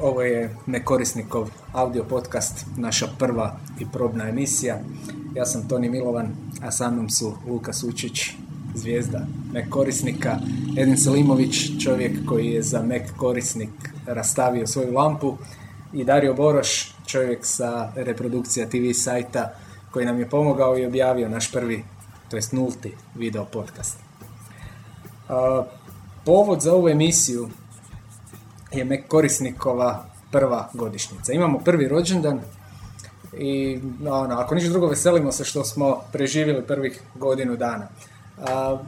ovo je Nekorisnikov audio podcast, naša prva i probna emisija. Ja sam Toni Milovan, a sa mnom su Luka Sučić, zvijezda Mac korisnika, Edin Selimović, čovjek koji je za Mac korisnik rastavio svoju lampu i Dario Boroš, čovjek sa reprodukcija TV sajta koji nam je pomogao i objavio naš prvi, to jest nulti video podcast. Povod za ovu emisiju je Mac korisnikova prva godišnjica. Imamo prvi rođendan i ono, ako ništa drugo veselimo se što smo preživjeli prvih godinu dana. A,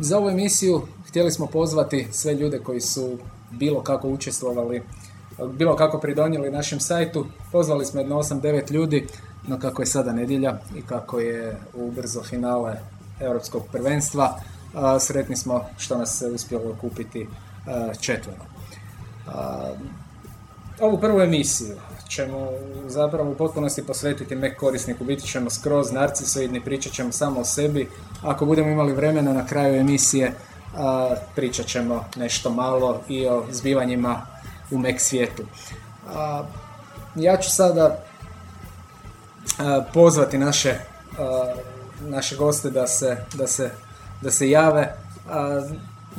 za ovu emisiju htjeli smo pozvati sve ljude koji su bilo kako učestvovali, bilo kako pridonijeli našem sajtu. Pozvali smo jedno 8-9 ljudi, no kako je sada nedjelja i kako je u brzo finale europskog prvenstva, sretni smo što nas se uspjelo kupiti četvero. Ovu prvu emisiju ćemo zapravo u potpunosti posvetiti Mac korisniku, biti ćemo skroz narcisoidni, pričat ćemo samo o sebi. Ako budemo imali vremena na kraju emisije, pričat ćemo nešto malo i o zbivanjima u Mac svijetu. Ja ću sada pozvati naše, naše goste da se, da se, da se jave.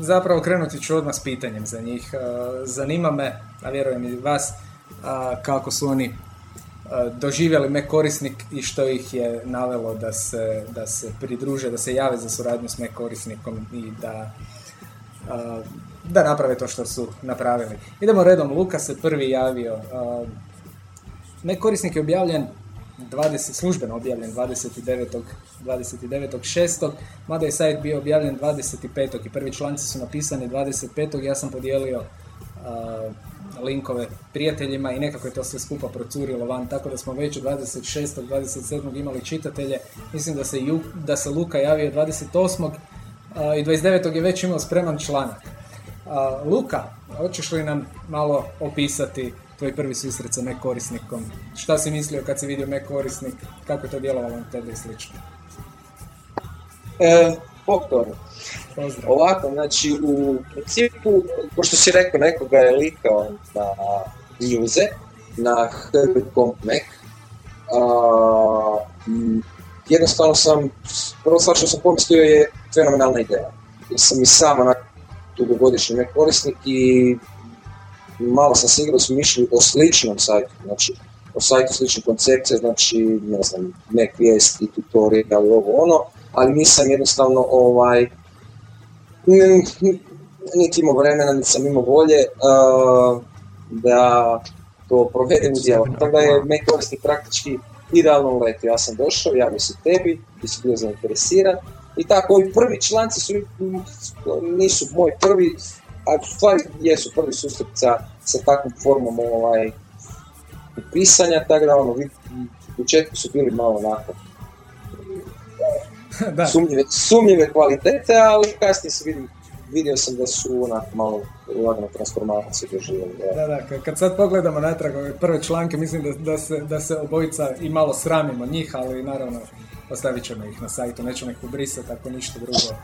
Zapravo krenuti ću odmah s pitanjem za njih. Zanima me, a vjerujem i vas, kako su oni doživjeli me korisnik i što ih je navelo da se, da se pridruže, da se jave za suradnju s me korisnikom i da, da naprave to što su napravili. Idemo redom, Luka se prvi javio. Me korisnik je objavljen 20, službeno objavljen 29. 29.6. Mada je sajt bio objavljen 25. i prvi članci su napisani 25. Ja sam podijelio linkove prijateljima i nekako je to sve skupa procurilo van, tako da smo već u 26. 27. imali čitatelje. Mislim da se, da se Luka javio 28. i 29. je već imao spreman članak. Luka, hoćeš li nam malo opisati tvoj prvi susret sa Mac korisnikom? Šta si mislio kad si vidio Mac korisnik? Kako je to djelovalo na tebe i slično? E, Ovako, znači u principu, pošto si rekao nekoga je likao na njuze, na Herbert.Mac, jednostavno sam, prvo stvar što sam pomislio je fenomenalna ideja. Jer sam i sam onak dugogodišnji Mac korisnik i malo sam se igrao s mišlju o sličnom sajtu, znači o sajtu slične koncepcije, znači ne znam, Mac vijesti, tutorial, ovo ono, ali nisam jednostavno ovaj, niti imao vremena, niti sam imao volje uh, da to provedem u djelo. Tako da je me korisnik praktički idealno uletio. Ja sam došao, javio se tebi, ti si bio zainteresiran. I tako, ovi prvi članci su, nisu moji prvi, a stvari jesu prvi susret sa, sa takvom formom ovaj, pisanja, tako da ono, u početku su bili malo onako da. Sumnjive, sumnjive kvalitete, ali kasnije se vidim vidio sam da su onako malo lagano transformacije doživjeli. Da, da, kad sad pogledamo natrag ove prve članke, mislim da, da, se, da se obojica i malo sramimo njih, ali naravno ostavit ćemo ih na sajtu, nećemo ih ubrisati ako ništa drugo.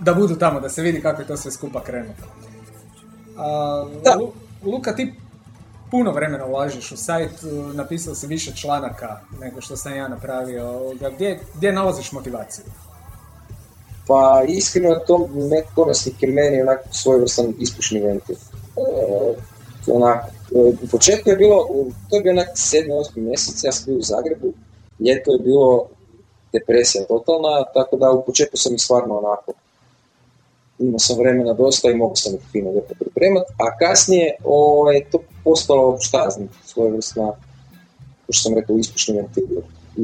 Da budu tamo, da se vidi kako je to sve skupa krenulo. A, Luka, ti puno vremena ulažeš u sajt, napisao si više članaka nego što sam ja napravio. Gdje, gdje nalaziš motivaciju? Pa iskreno to Mac korisnik je meni onako svojevrstan ispušni ventil. E, e, u početku je bilo, to je bio onak 7-8 mjesec, ja sam bio u Zagrebu, ljeto je bilo depresija totalna, tako da u početku sam ih stvarno onako imao sam vremena dosta i mogu sam ih fino lijepo pripremati, a kasnije je ovaj, to postalo, šta znam, svojevrsna, kao što sam rekao, ispušni ventil. U,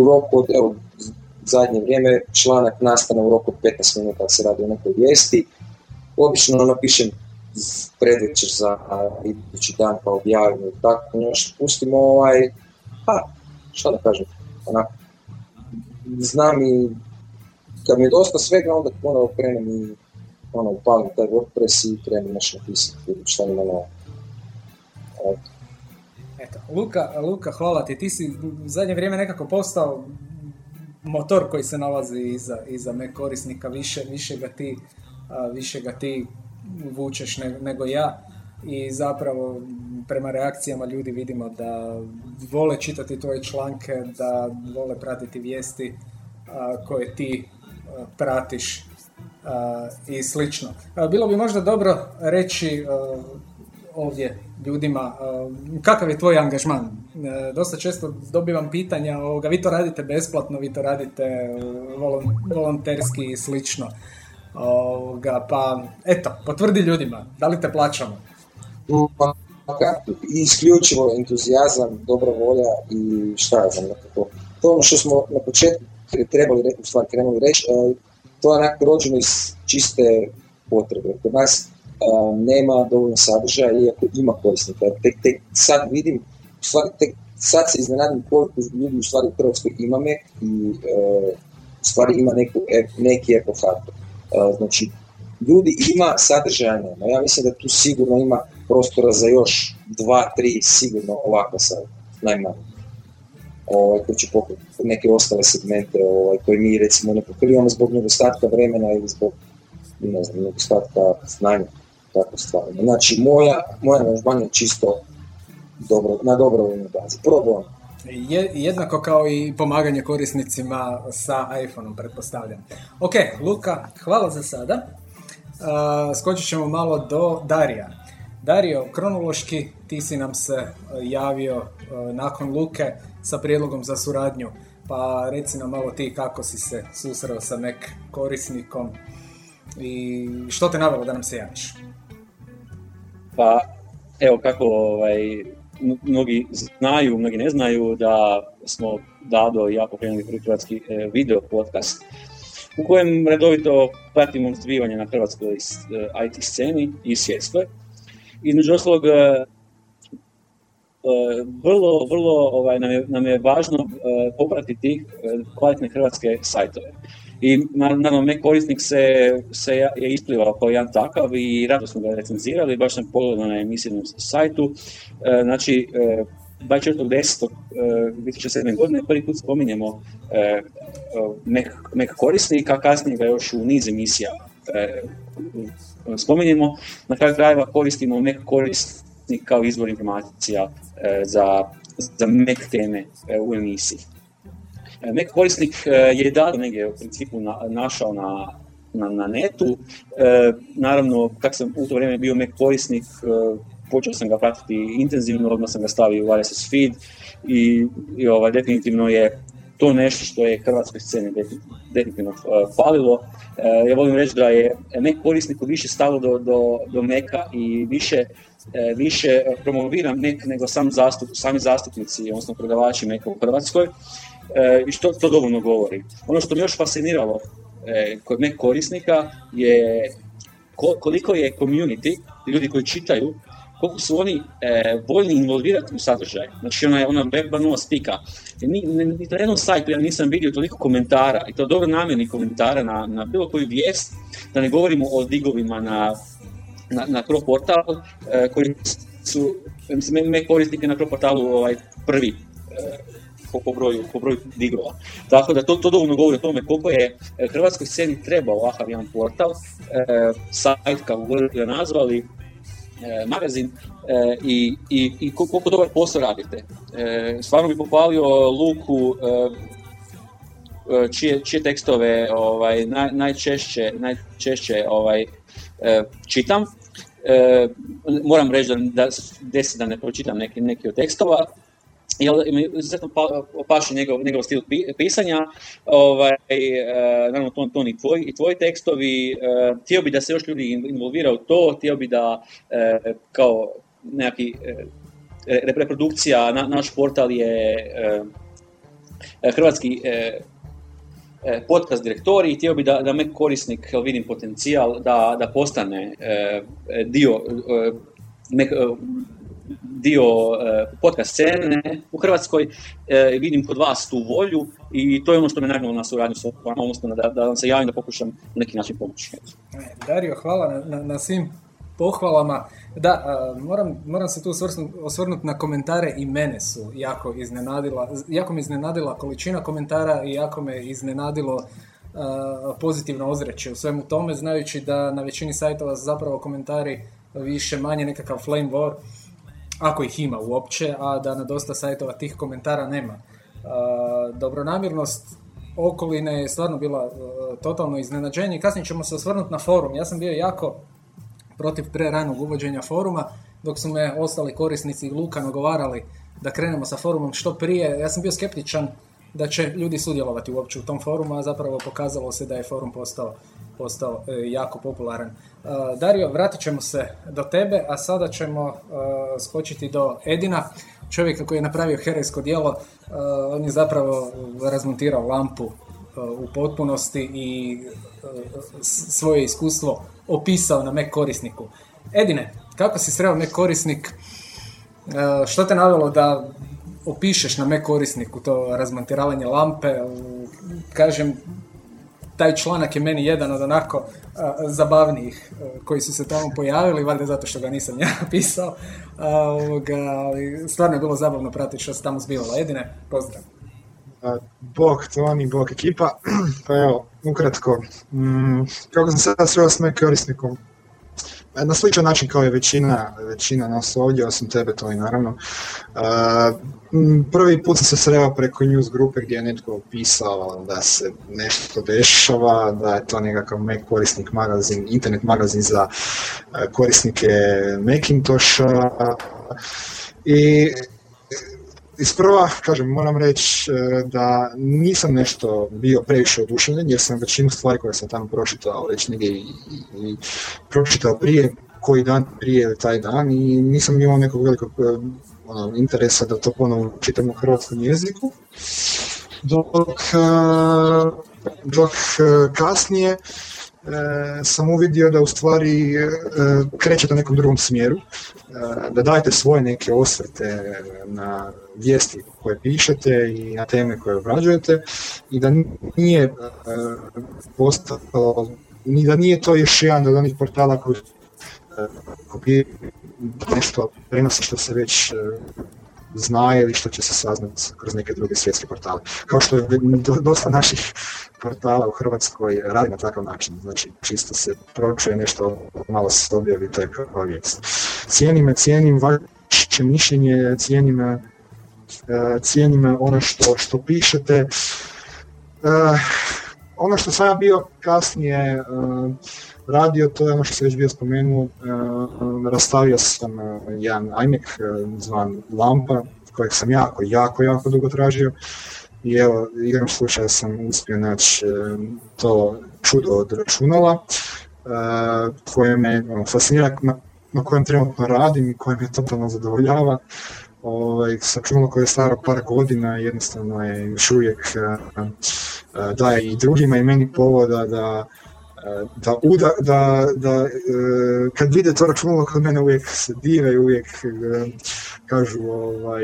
u roku od, evo, zadnje vrijeme članak nastane u roku 15 minuta se radi o nekoj vijesti. Obično napišem predvečer za idući dan pa objavim i tako nešto. Pustimo ovaj, pa, šta da kažem, onako, znam i kad mi je dosta svega, onda ponovo krenem i ono, upalim taj WordPress i krenem nešto napisati, vidim šta ima novo. Eto, Luka, Luka, hvala ti. Ti si u zadnje vrijeme nekako postao motor koji se nalazi iza, iza me korisnika, više, više, ga ti, više ga ti vučeš nego ja. i zapravo prema reakcijama ljudi vidimo da vole čitati tvoje članke, da vole pratiti vijesti koje ti pratiš i slično. Bilo bi možda dobro reći ovdje ljudima, kakav je tvoj angažman? E, dosta često dobivam pitanja, ovoga, vi to radite besplatno, vi to radite e, volonterski i slično. Ovoga, pa eto, potvrdi ljudima, da li te plaćamo? Pa, isključivo entuzijazam, dobra volja i šta ja znam to. To ono što smo na početku trebali, u stvari krenuli reći, e, to je onako rođeno iz čiste potrebe. Kod nas nema dovoljno sadržaja, iako ima korisnika. Tek, sad vidim, u stvari, tek sad se iznenadim koliko ljudi u stvari u Hrvatskoj ima Mac i e, u stvari ima neku, e, neki faktor. E, znači, ljudi ima sadržaja nema. Ja mislim da tu sigurno ima prostora za još dva, tri sigurno ovakva sad, najmanje. Ovaj, koji će pokriti neke ostale segmente ovaj, koje mi recimo ne pokrivamo zbog nedostatka vremena ili zbog ne znam, nedostatka znanja tako stvarno. Znači, moja, moja je čisto dobro, na dobrovoljnoj bazi. Probam. Je, jednako kao i pomaganje korisnicima sa iPhoneom, pretpostavljam. Ok, Luka, hvala za sada. Uh, skočit ćemo malo do Darija. Dario, kronološki ti si nam se javio nakon Luke sa prijedlogom za suradnju. Pa reci nam malo ti kako si se susreo sa Mac korisnikom i što te navelo da nam se javiš? Pa evo kako ovaj, mnogi znaju, mnogi ne znaju da smo Dado i ja pokrenuli prvi hrvatski e, video podcast u kojem redovito pratimo zbivanje na hrvatskoj e, IT sceni i svjetskoj. Između ostalog, e, vrlo, vrlo ovaj, nam, je, nam je važno popratiti kvalitne hrvatske sajtove. I naravno, Mac korisnik se, se je isplivao kao jedan takav i rado smo ga recenzirali, baš sam pogledao na emisijnom sajtu. E, znači, e, 24.10. 2007. E, godine prvi put spominjemo e, Mac, Mac korisnika, kasnije ga još u niz emisija e, spominjemo. Na kraju krajeva koristimo Mac korisnik kao izvor informacija e, za, za Mac teme u emisiji. Nek korisnik e, je davno negdje u principu našao na, na, na netu. E, naravno, kak sam u to vrijeme bio Mac korisnik, e, počeo sam ga pratiti intenzivno, odmah sam ga stavio u RSS feed i, i ovaj, definitivno je to nešto što je hrvatskoj sceni definitivno falilo. Ja volim reći da je Mac korisniku više stalo do, do, do Meka i više, više promovira Mac nego sam zastup, sami zastupnici, odnosno prodavači Meka u Hrvatskoj. E, i što to dovoljno govori. Ono što mi još fasciniralo e, kod nekog korisnika je koliko je community, ljudi koji čitaju, koliko su oni e, voljni involvirati u sadržaj. Znači ona, ona web nula spika. Ni, ni, na jednom sajtu ja nisam vidio toliko komentara, i to dobro namjernih komentara na, na bilo koju vijest, da ne govorimo o digovima na, na, na portal, e, koji su, mislim, me korisnike na portalu ovaj, prvi e, po, broju, po broju digova. Tako da to, to dovoljno govori o tome koliko je e, hrvatskoj sceni trebao ovakav jedan portal, e, sajt kako ga nazvali, e, magazin e, i, i, i koliko dobar posao radite. E, stvarno bi pohvalio Luku e, čije, čije tekstove ovaj, naj, najčešće, najčešće ovaj, čitam. E, moram reći da, da da ne pročitam neki, neki od tekstova, jel, izuzetno pa, paše njegov, njegov stil pisanja, ovaj, e, naravno to, to i, tvoj, i tvoji tekstovi, e, htio bi da se još ljudi involvira u to, htio bi da e, kao nekakvi reprodukcija, na, naš portal je hrvatski podcast direktori htio bi da, da me korisnik, vidim potencijal, da, da postane dio dio e, podcast scene u Hrvatskoj, e, vidim kod vas tu volju i to je ono što me nagnalo na suradnju s vama, odnosno da, da vam se javim da pokušam na neki način pomoći. E, Dario, hvala na, na, svim pohvalama. Da, moram, moram se tu osvrnuti na komentare i mene su jako iznenadila, jako me iznenadila količina komentara i jako me iznenadilo pozitivno ozreće u svemu tome, znajući da na većini sajtova zapravo komentari više manje nekakav flame war, ako ih ima uopće, a da na dosta sajtova tih komentara nema. Dobronamjernost okoline je stvarno bila totalno iznenađenje. Kasnije ćemo se osvrnuti na forum. Ja sam bio jako protiv preranog uvođenja foruma, dok su me ostali korisnici Luka nagovarali da krenemo sa forumom što prije. Ja sam bio skeptičan da će ljudi sudjelovati uopće u tom forumu, a zapravo pokazalo se da je forum postao, postao e, jako popularan. E, Dario, vratit ćemo se do tebe, a sada ćemo e, skočiti do Edina, čovjeka koji je napravio herojsko djelo. On je zapravo razmontirao lampu u potpunosti i svoje iskustvo opisao na Mac korisniku. Edine, kako si sreo Mac korisnik? Što te navelo da opišeš na Mac korisniku to razmontiravanje lampe, kažem, taj članak je meni jedan od onako zabavnijih koji su se tamo pojavili, valjda zato što ga nisam ja napisao. stvarno je bilo zabavno pratiti što se tamo zbivalo. Edine, pozdrav. Bog Toni, bog ekipa. Pa evo, ukratko, mm, kako sam sada sreo s Mac korisnikom, na sličan način kao i većina, većina nas ovdje, osim tebe to i naravno. prvi put sam se sreo preko news grupe gdje je netko pisao da se nešto dešava, da je to nekakav Mac korisnik magazin, internet magazin za korisnike Macintosha. I Isprva, kažem, moram reći e, da nisam nešto bio previše oduševljen jer sam većinu stvari koje sam tamo pročitao već negdje i, i, pročitao prije, koji dan prije taj dan i nisam imao nekog velikog e, ono, interesa da to ponovno čitam u hrvatskom jeziku. Dok, e, dok kasnije sam uvidio da u stvari krećete u nekom drugom smjeru, da dajete svoje neke osvrte na vijesti koje pišete i na teme koje obrađujete i da nije uh, postalo, ni da nije to još jedan od onih portala koji uh, nešto prenosi što se već uh, zna ili što će se saznati kroz neke druge svjetske portale. Kao što je dosta naših portala u Hrvatskoj radi na takav način, znači čisto se pročuje nešto, malo se objavi, to je kao vijest. Cijenim, cijenim vaše mišljenje, cijenim E, cijenim ono što, što pišete. E, ono što sam ja bio kasnije e, radio, to je ono što sam već bio spomenuo, rastavio sam jedan iMac zvan Lampa, kojeg sam jako, jako, jako dugo tražio. I evo, igram slučaja sam uspio naći to čudo od računala, koje me ono, fascinira, na kojem trenutno radim i koje me totalno zadovoljava ovaj, sačuvalo koje je staro par godina jednostavno je još uvijek daje i drugima i meni povoda da da, uda, da, da kad vide to računalo kod mene uvijek se dive uvijek kažu ovaj,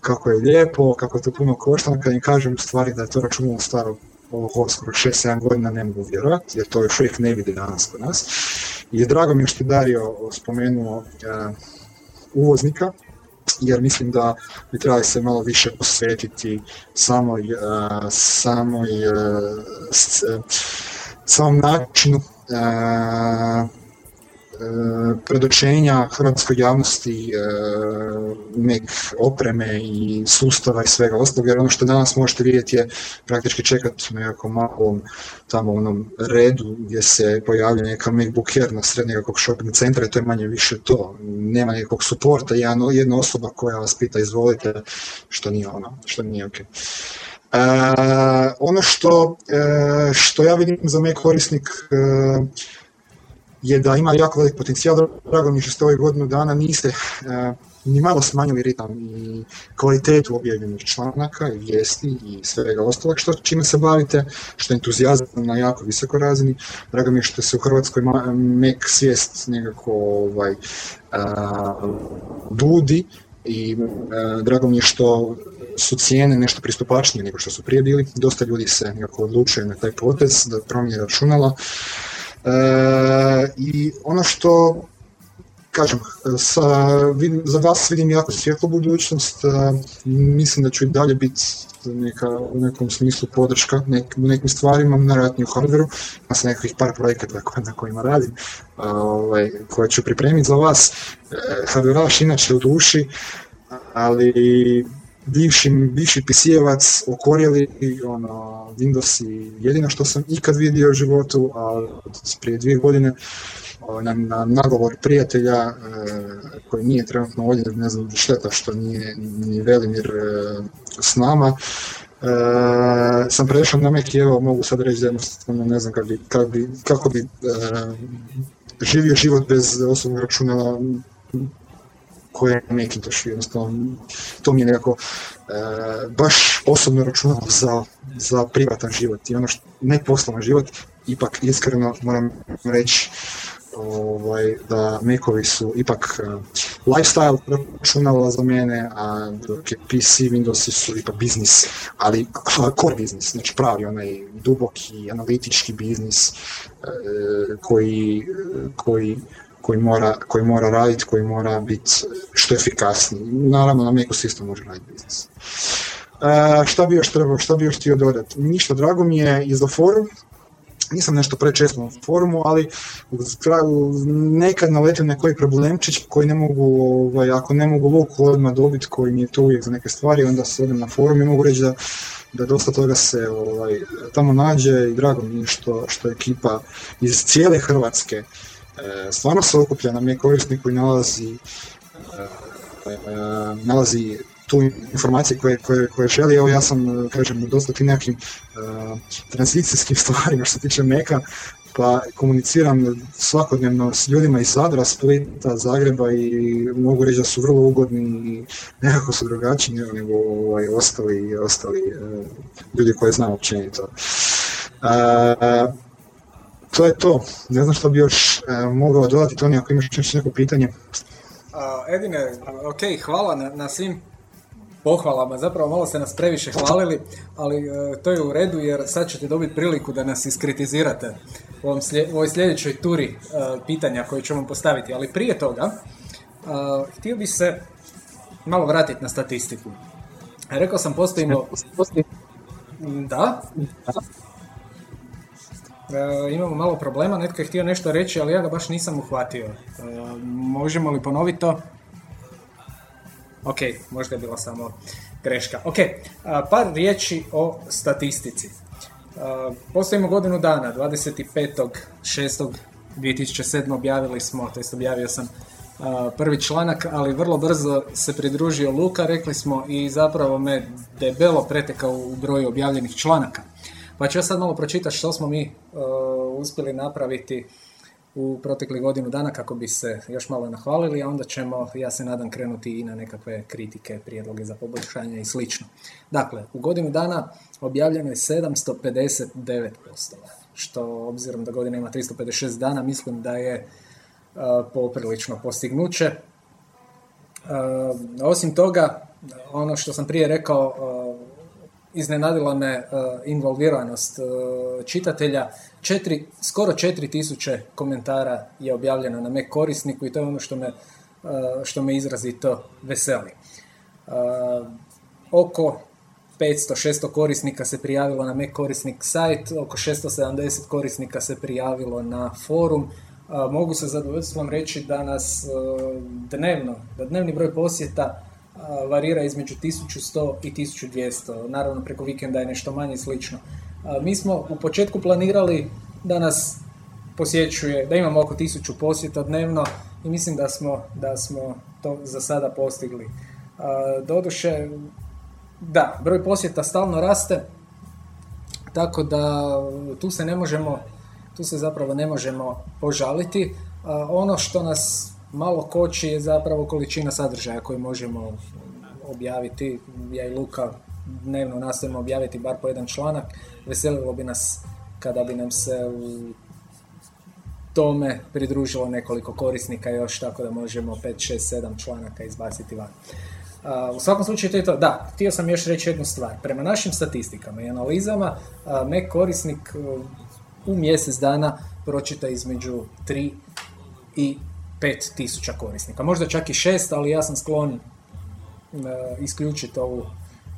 kako je lijepo, kako je to puno košta, kad im kažem stvari da je to računalo staro ovo skoro 6-7 godina ne mogu vjerovati, jer to još uvijek ne vidi danas kod nas. I drago mi je što je Dario spomenuo uvoznika, jer mislim da bi trebali se malo više posvetiti samoj, uh, samoj uh, samom načinu predočenja hrvatskoj javnosti nek opreme i sustava i svega ostalog, jer ono što danas možete vidjeti je praktički čekati u nekakvom malom tamo onom redu gdje se pojavlja neka MacBook Air na sred nekakvog shopping centra i to je manje više to. Nema nekakvog suporta, jedna osoba koja vas pita izvolite, što nije ono, što nije ok. ono što, što ja vidim za Mac korisnik je da ima jako velik potencijal. Drago mi je što ste ovih godinu dana niste uh, ni malo smanjili ritam i kvalitetu objavljenih članaka i vijesti i svega ostalog što čime se bavite, što je entuzijazam na jako visokoj razini. Drago mi je što se u Hrvatskoj mek svijest nekako ovaj, dudi i drago mi je što su cijene nešto pristupačnije nego što su prije bili. Dosta ljudi se nekako odlučuje na taj potez da promijene računala. E, I ono što kažem, sa, za vas vidim jako svjetlu budućnost, mislim da ću i dalje biti neka, u nekom smislu podrška nek, u nekim stvarima, vjerojatno u hardveru, ima se nekakvih par projekata na kojima radim, ovaj, koje ću pripremiti za vas. E, hardveraš inače u duši, ali bivši, bivši pisijevac, okorjeli, ono, Windows i jedino što sam ikad vidio u životu, a prije dvije godine na, na nagovor prijatelja e, koji nije trenutno ovdje, ne znam šteta što nije ni Velimir e, s nama, e, sam prešao na Mac i evo mogu sad reći jednostavno ne znam kako bi, kako bi, kako bi živio život bez osobnog računa koje je Macintosh, jednostavno to mi je nekako baš osobno računalo za, za privatan život. I ono što, ne poslovan život, ipak iskreno moram reći ovaj, da Macovi su ipak uh, lifestyle računala za mene, a dok je PC Windowsi su ipak biznis, ali uh, core biznis, znači pravi onaj duboki analitički biznis uh, koji, koji, koji mora, koji mora raditi, koji mora biti što efikasniji. Naravno na Macu se isto može raditi biznis. Uh, šta bi još trebao, šta bi još htio dodati? Ništa, drago mi je i za forum, nisam nešto prečesto na forumu, ali nekad naletim na koji problemčić koji ne mogu, ovaj, ako ne mogu luku odmah dobiti, koji mi je to uvijek za neke stvari, onda se odem na forum i mogu reći da, da dosta toga se ovaj, tamo nađe i drago mi je što, što ekipa iz cijele Hrvatske stvarno se okuplja na me korisniku i nalazi e, e, nalazi tu informacije koje, koje, koje želi. Evo ja sam, kažem, dosta tim nekim tranzicijskim stvarima što se tiče Meka, pa komuniciram svakodnevno s ljudima iz Zadra, Splita, Zagreba i mogu reći da su vrlo ugodni i nekako su drugačiji nego ovaj, ostali, ostali ljudi koje znam općenito. To je to. Ne znam što bi još uh, mogao dodati, Toni, ako imaš još neko pitanje. Uh, Edine, ok, hvala na, na svim pohvalama, zapravo malo ste nas previše hvalili, ali e, to je u redu jer sad ćete dobiti priliku da nas iskritizirate u, ovom ovoj sljedećoj turi e, pitanja koje ćemo postaviti, ali prije toga e, htio bi se malo vratiti na statistiku. Rekao sam postojimo... Da? Imamo malo problema, netko je htio nešto reći, ali ja ga baš nisam uhvatio. možemo li ponoviti to? Ok, možda je bila samo greška. Ok, par riječi o statistici. Postojimo godinu dana, 25.6.2007. objavili smo, to jest objavio sam prvi članak, ali vrlo brzo se pridružio Luka, rekli smo i zapravo me debelo pretekao u broju objavljenih članaka. Pa ću ja sad malo pročitati što smo mi uspjeli napraviti u protekli godinu dana kako bi se još malo nahvalili, a onda ćemo, ja se nadam, krenuti i na nekakve kritike, prijedloge za poboljšanje i slično. Dakle, u godinu dana objavljeno je 759 postova, što obzirom da godina ima 356 dana, mislim da je uh, poprilično postignuće. Uh, osim toga, ono što sam prije rekao, uh, iznenadila me uh, involviranost uh, čitatelja. Četiri, skoro 4000 komentara je objavljeno na Mac korisniku i to je ono što me, uh, što me izrazito veseli. Oko 500-600 korisnika se prijavilo na Mac korisnik sajt, oko 670 korisnika se prijavilo na forum. Mogu sa zadovoljstvom reći da nas dnevno, da dnevni broj posjeta varira između 1100 i 1200. Naravno, preko vikenda je nešto manje slično. Mi smo u početku planirali da nas posjećuje, da imamo oko 1000 posjeta dnevno i mislim da smo, da smo to za sada postigli. Doduše, da, broj posjeta stalno raste, tako da tu se ne možemo, tu se zapravo ne možemo požaliti. Ono što nas malo koči je zapravo količina sadržaja koju možemo objaviti. Ja i Luka dnevno nastojimo objaviti bar po jedan članak. Veselilo bi nas kada bi nam se u tome pridružilo nekoliko korisnika još, tako da možemo 5, 6, 7 članaka izbaciti van. u svakom slučaju to je to. Da, htio sam još reći jednu stvar. Prema našim statistikama i analizama, Mac korisnik u mjesec dana pročita između 3 i 5000 korisnika. Možda čak i šest, ali ja sam sklon isključiti ovu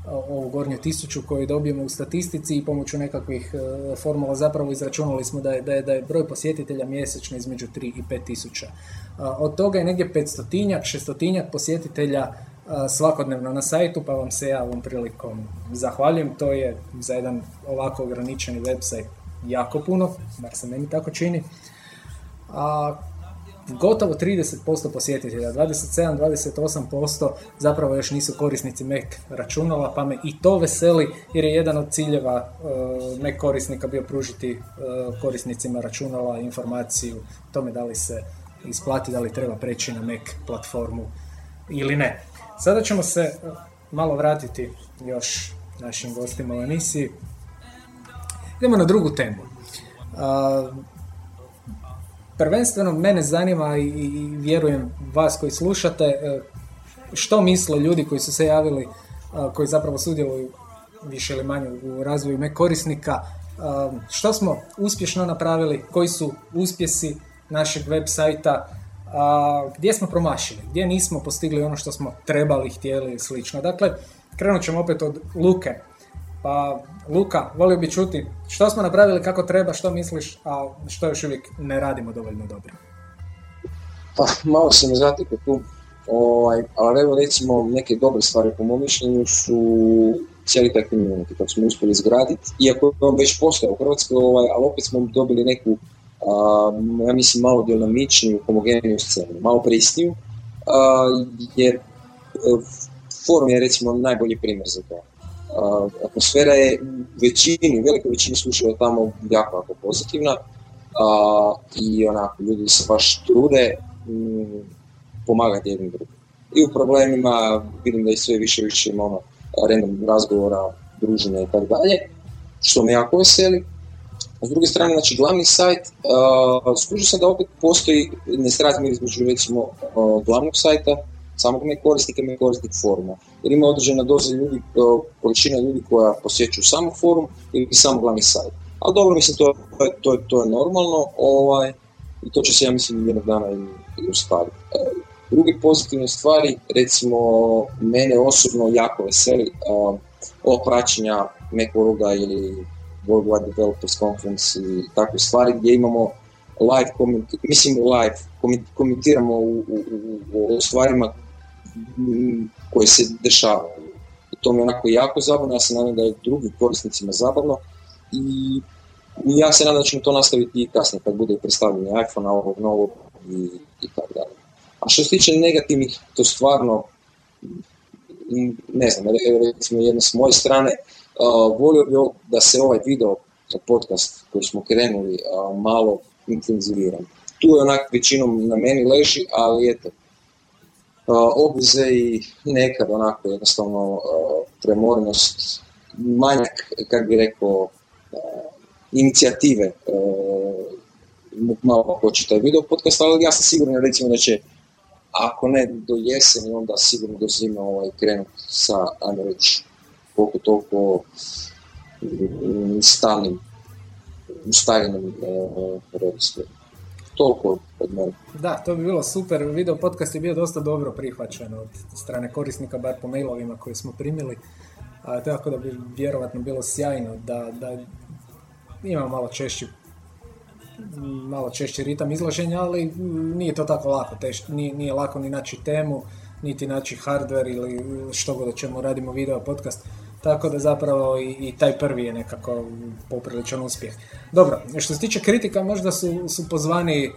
ovu gornju tisuću koju dobijemo u statistici i pomoću nekakvih e, formula zapravo izračunali smo da je, da je, da je broj posjetitelja mjesečno između 3 i 5 tisuća. Od toga je negdje 500-tinjak, 600 posjetitelja svakodnevno na sajtu, pa vam se ja ovom prilikom zahvaljujem. To je za jedan ovako ograničeni website jako puno, bar se meni tako čini. A gotovo 30% posjetitelja, 27-28% zapravo još nisu korisnici Mac računala, pa me i to veseli jer je jedan od ciljeva uh, Mac korisnika bio pružiti uh, korisnicima računala informaciju tome da li se isplati, da li treba preći na Mac platformu ili ne. Sada ćemo se malo vratiti još našim gostima u emisiji. Idemo na drugu temu. Prvenstveno mene zanima i, vjerujem vas koji slušate e, što misle ljudi koji su se javili, koji zapravo sudjeluju više ili manje u razvoju me korisnika, što smo uspješno napravili, koji su uspjesi našeg web sajta, gdje smo promašili, gdje nismo postigli ono što smo trebali, htjeli i slično. Dakle, krenut ćemo opet od Luke. Pa, Luka, volio bi čuti što smo napravili kako treba, što misliš, a što još uvijek ne radimo dovoljno dobro. Pa, malo se me zatekao tu, ovaj, ali evo recimo neke dobre stvari po mom mišljenju su cijeli taj community kako smo uspjeli izgraditi, iako on već postoje u Hrvatskoj, ovaj, ali opet smo dobili neku, ja mislim, malo dinamičniju, homogeniju scenu, malo pristiju, jer e, forum je recimo najbolji primjer za to atmosfera je u većini, velikoj većini slušaju tamo jako, jako pozitivna i onako, ljudi se baš trude mm, pomagati jednim drugim. I u problemima vidim da je sve više više ima ono, random razgovora, druženja i tako dalje, što me jako veseli. S druge strane, znači glavni sajt, uh, skužio sam da opet postoji nesrazmjer između recimo glavnog sajta samog me korisnika i korisnik foruma. Jer ima određena doza ljudi, količina ljudi koja posjećuju samo forum ili samo glavni sajt. Ali dobro, mislim, to, to, to je normalno ovaj, i to će se, ja mislim, jednog dana i, i. E, druge pozitivne stvari, recimo, mene osobno jako veseli uh, ovo praćenja Macworlda ili World Wide Developers Conference i takve stvari gdje imamo live, mislim live, komentiramo u, u, u, u stvarima koje se dešavaju. I to mi je onako jako zabavno, ja se nadam da je drugim korisnicima zabavno i ja se nadam da ćemo to nastaviti i kasnije kad bude predstavljanje iPhone-a ovog novog i, i tako dalje. A što se tiče negativnih, to stvarno, ne znam, recimo jedno s moje strane, uh, volio bih da se ovaj video podcast koji smo krenuli uh, malo intenzivira. Tu je onak većinom na meni leži, ali eto, obveze i nekad onako jednostavno premornost, manjak, kako bi rekao, inicijative malo hoće taj video podcast, ali ja sam siguran recimo da će ako ne do jeseni, onda sigurno do zime ovaj, krenut sa, ajmo reći, koliko toliko stalnim, ustaljenim redoslijedom toliko od mene. Da, to bi bilo super. Video podcast je bio dosta dobro prihvaćen od strane korisnika, bar po mailovima koje smo primili. A, tako da bi vjerovatno bilo sjajno da, da ima malo češći malo češći ritam izlaženja, ali nije to tako lako. Teš, nije, nije lako ni naći temu, niti naći hardware ili što god o čemu radimo video podcast. Tako da zapravo i, i taj prvi je nekako popriličan uspjeh. Dobro, što se tiče kritika, možda su, su pozvani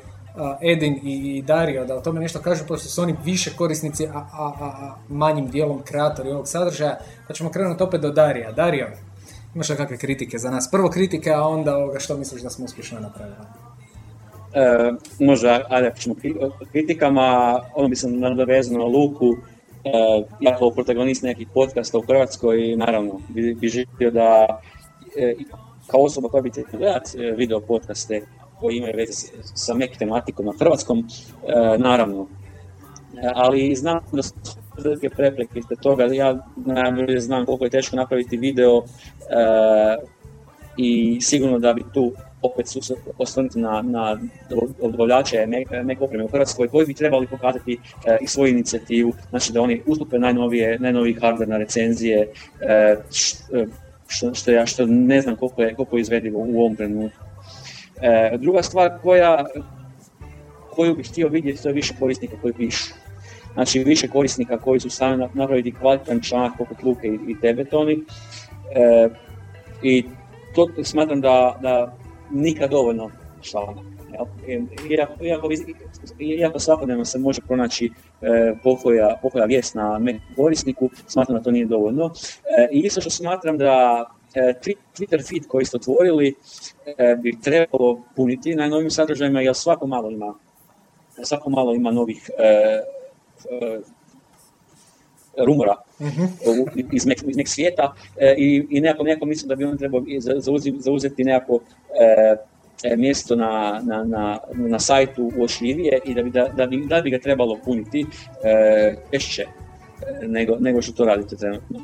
Edin i, Dario da o tome nešto kažu, pošto su oni više korisnici, a, a, a manjim dijelom kreatori ovog sadržaja. Pa ćemo krenuti opet do Darija. Dario, imaš kakve kritike za nas? Prvo kritike, a onda ovoga što misliš da smo uspješno napravili? E, možda, ajde, ćemo kritikama, ono bi sam nadovezano na Luku, ja kao protagonist nekih podcasta u Hrvatskoj, naravno, bi, bi želio da e, kao osoba koja bi te gledati e, video podcaste koji imaju veze sa mek tematikom na hrvatskom, naravno. Ali znam da su velike prepreke iz toga, ja najbolje znam koliko je teško napraviti video i sigurno da bi tu opet su osvrnuti na, na dobavljače Mac opreme u Hrvatskoj koji bi trebali pokazati e, i svoju inicijativu, znači da oni ustupe najnovije, najnoviji hardware na recenzije, e, što, što, ja što ne znam koliko je, koliko je izvedivo u ovom trenutku. E, druga stvar koja, koju bih htio vidjeti, to je više korisnika koji pišu. Znači više korisnika koji su sami napraviti kvalitetan članak poput Luke i, i tebe, Toni. I to smatram da, da nikad dovoljno članak. Iako, iako, iako svakodnevno se može pronaći e, pokoja, pokoja vijest na korisniku, smatram da to nije dovoljno. E, I isto što smatram da e, Twitter feed koji ste otvorili e, bi trebalo puniti najnovim sadržajima, jer svako malo ima svako malo ima novih rumora uh-huh. iz, nek, iz nek svijeta e, i, i nekako, nekako mislim da bi on trebao zauzeti nekako e, mjesto na, na, na, na sajtu uočljivije i da bi, da, da, bi, da bi ga trebalo puniti e, češće nego, nego što to radite trenutno.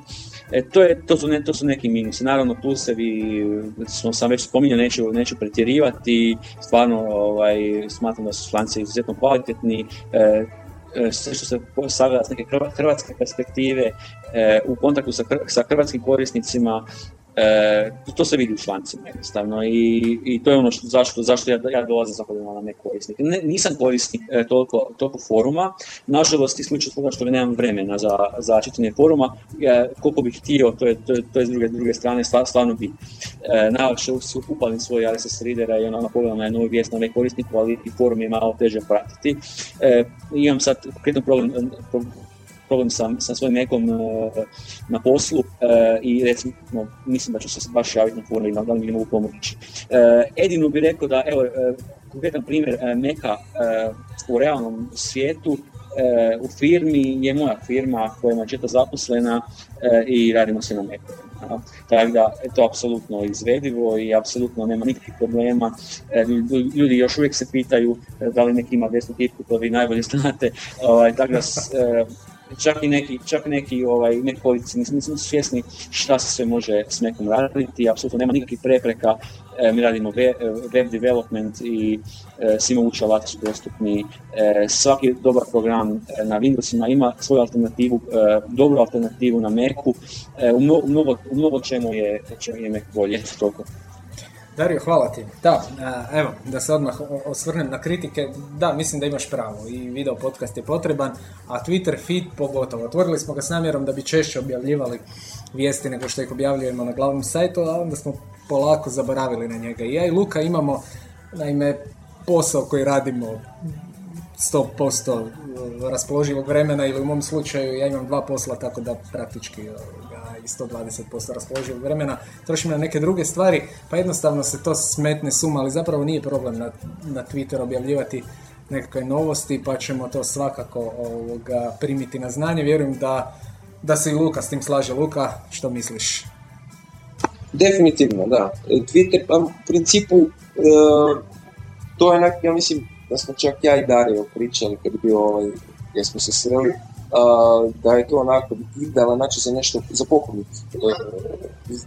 E, to, je, to, su ne, to su neki minusi. Naravno, plusevi, smo sam već spominjao, neću, neću pretjerivati, stvarno ovaj, smatram da su članci izuzetno kvalitetni, e, e sve što se sagleda s neke hrvatske perspektive, e, u kontaktu sa hrvatskim korisnicima, E, to se vidi u člancima jednostavno i, i to je ono što, zašto, zašto ja, ja dolazim zapravo na ne korisnik. Ne, nisam korisnik e, toliko, toliko foruma, nažalost isključivo toga što nemam vremena za, za čitanje foruma, e, koliko bih htio, to je, to, to je s druge, druge strane stvarno bi. E, najlakše upalim svoj RSS readera i ono pogledam na novu vijest na ne korisniku, ali i forum je malo teže pratiti. E, imam sad konkretno problem sa, sa svojim nekom uh, na poslu uh, i recimo mislim da ću se baš javiti na forum da li mi mogu pomoći. Uh, Edinu bi rekao da evo konkretan primjer Meka u realnom svijetu u firmi je moja firma koja je četa zaposlena i radimo se na Meku. Tako da je to apsolutno izvedivo i apsolutno nema nikakvih problema. Ljudi još uvijek se pitaju da li neki ima desnu tipku, to vi najbolje znate. Ovaj, tako da čak i neki, čak neki, ovaj, neki politici nisu svjesni šta se sve može s nekom raditi, apsolutno nema nikakvih prepreka, e, mi radimo web development i e, svima uči alati su dostupni, e, svaki dobar program na Windowsima ima svoju alternativu, dobru alternativu na Macu, u mnogo, u mnogo čemu je, čemu je Mac bolje, toliko. Dario, hvala ti. Da, evo, da se odmah osvrnem na kritike. Da, mislim da imaš pravo i video podcast je potreban, a Twitter feed pogotovo. Otvorili smo ga s namjerom da bi češće objavljivali vijesti nego što ih objavljujemo na glavnom sajtu, a onda smo polako zaboravili na njega. I ja i Luka imamo, naime, posao koji radimo 100% raspoloživog vremena ili u mom slučaju ja imam dva posla tako da praktički i 120% raspoloživog vremena trošim na neke druge stvari, pa jednostavno se to smetne suma, ali zapravo nije problem na, na Twitter objavljivati nekakve novosti, pa ćemo to svakako ovoga, primiti na znanje. Vjerujem da, da se i Luka s tim slaže. Luka, što misliš? Definitivno, da. Twitter, pa u principu, e, to je ja mislim, da smo čak ja i Dario pričali kad je bio ovaj, gdje smo se sreli, da je to onako idealan način za nešto, za poklonit,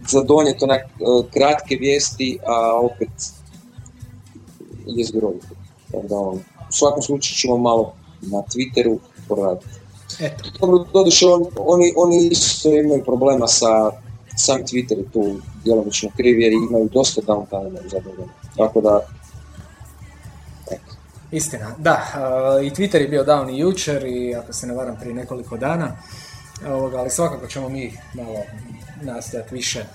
za donijeti onak e, kratke vijesti, a opet je zgrojiti. Ono, u svakom slučaju ćemo malo na Twitteru poraditi. Eto. Dobro, doduše, on, oni, oni isto imaju problema sa sam Twitter tu djelomično kriv jer imaju dosta downtime za Tako da Istina, da. I Twitter je bio down i jučer i ako se ne varam prije nekoliko dana. Ovoga, ali svakako ćemo mi malo nastojati više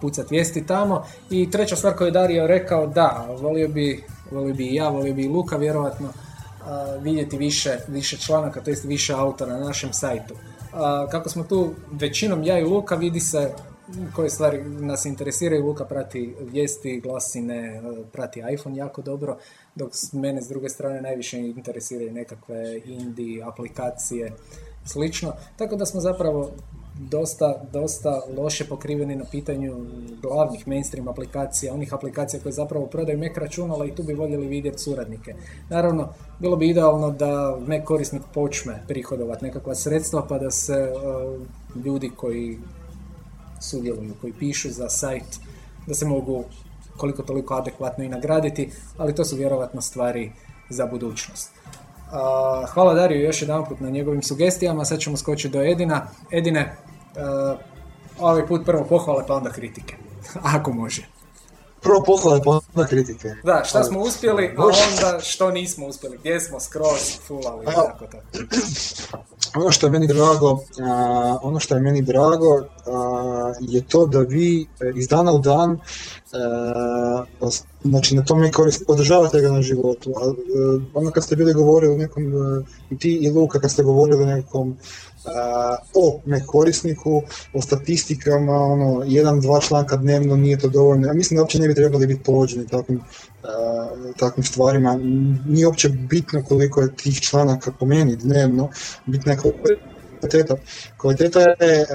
pucati vijesti tamo. I treća stvar koju je Dario rekao, da, volio bi, volio bi i ja, volio bi i Luka vjerojatno vidjeti više, više članaka, to jest više autora na našem sajtu. Kako smo tu većinom ja i Luka, vidi se koje stvari nas interesiraju. Luka prati vijesti, glasine, prati iPhone jako dobro, dok mene s druge strane najviše interesiraju nekakve indie, aplikacije, slično. Tako da smo zapravo dosta, dosta loše pokriveni na pitanju glavnih mainstream aplikacija, onih aplikacija koje zapravo prodaju Mac računala i tu bi voljeli vidjeti suradnike. Naravno, bilo bi idealno da Mac korisnik počne prihodovati nekakva sredstva pa da se ljudi koji sudjeluju, koji pišu za sajt, da se mogu koliko toliko adekvatno i nagraditi, ali to su vjerovatno stvari za budućnost. hvala Dariju još jedan put na njegovim sugestijama, sad ćemo skočiti do Edina. Edine, ovaj put prvo pohvale pa onda kritike, ako može. Prvo pohvale pa kritike. Da, šta smo uspjeli, a onda što nismo uspjeli, gdje smo skroz fulali tako to. Ono što je meni drago, ono što je meni drago je to da vi e, iz dana u dan znači na tome korist, održavate ga na životu. A, e, ono kad ste bili govorili o nekom, ti i Luka kad ste govorili o nekom o korisniku, o statistikama, ono, jedan, dva članka dnevno nije to dovoljno. Ja mislim da uopće ne bi trebali biti povođeni takvim, takvim stvarima. Nije uopće bitno koliko je tih članaka po meni dnevno, bitna je kvaliteta. Kvaliteta je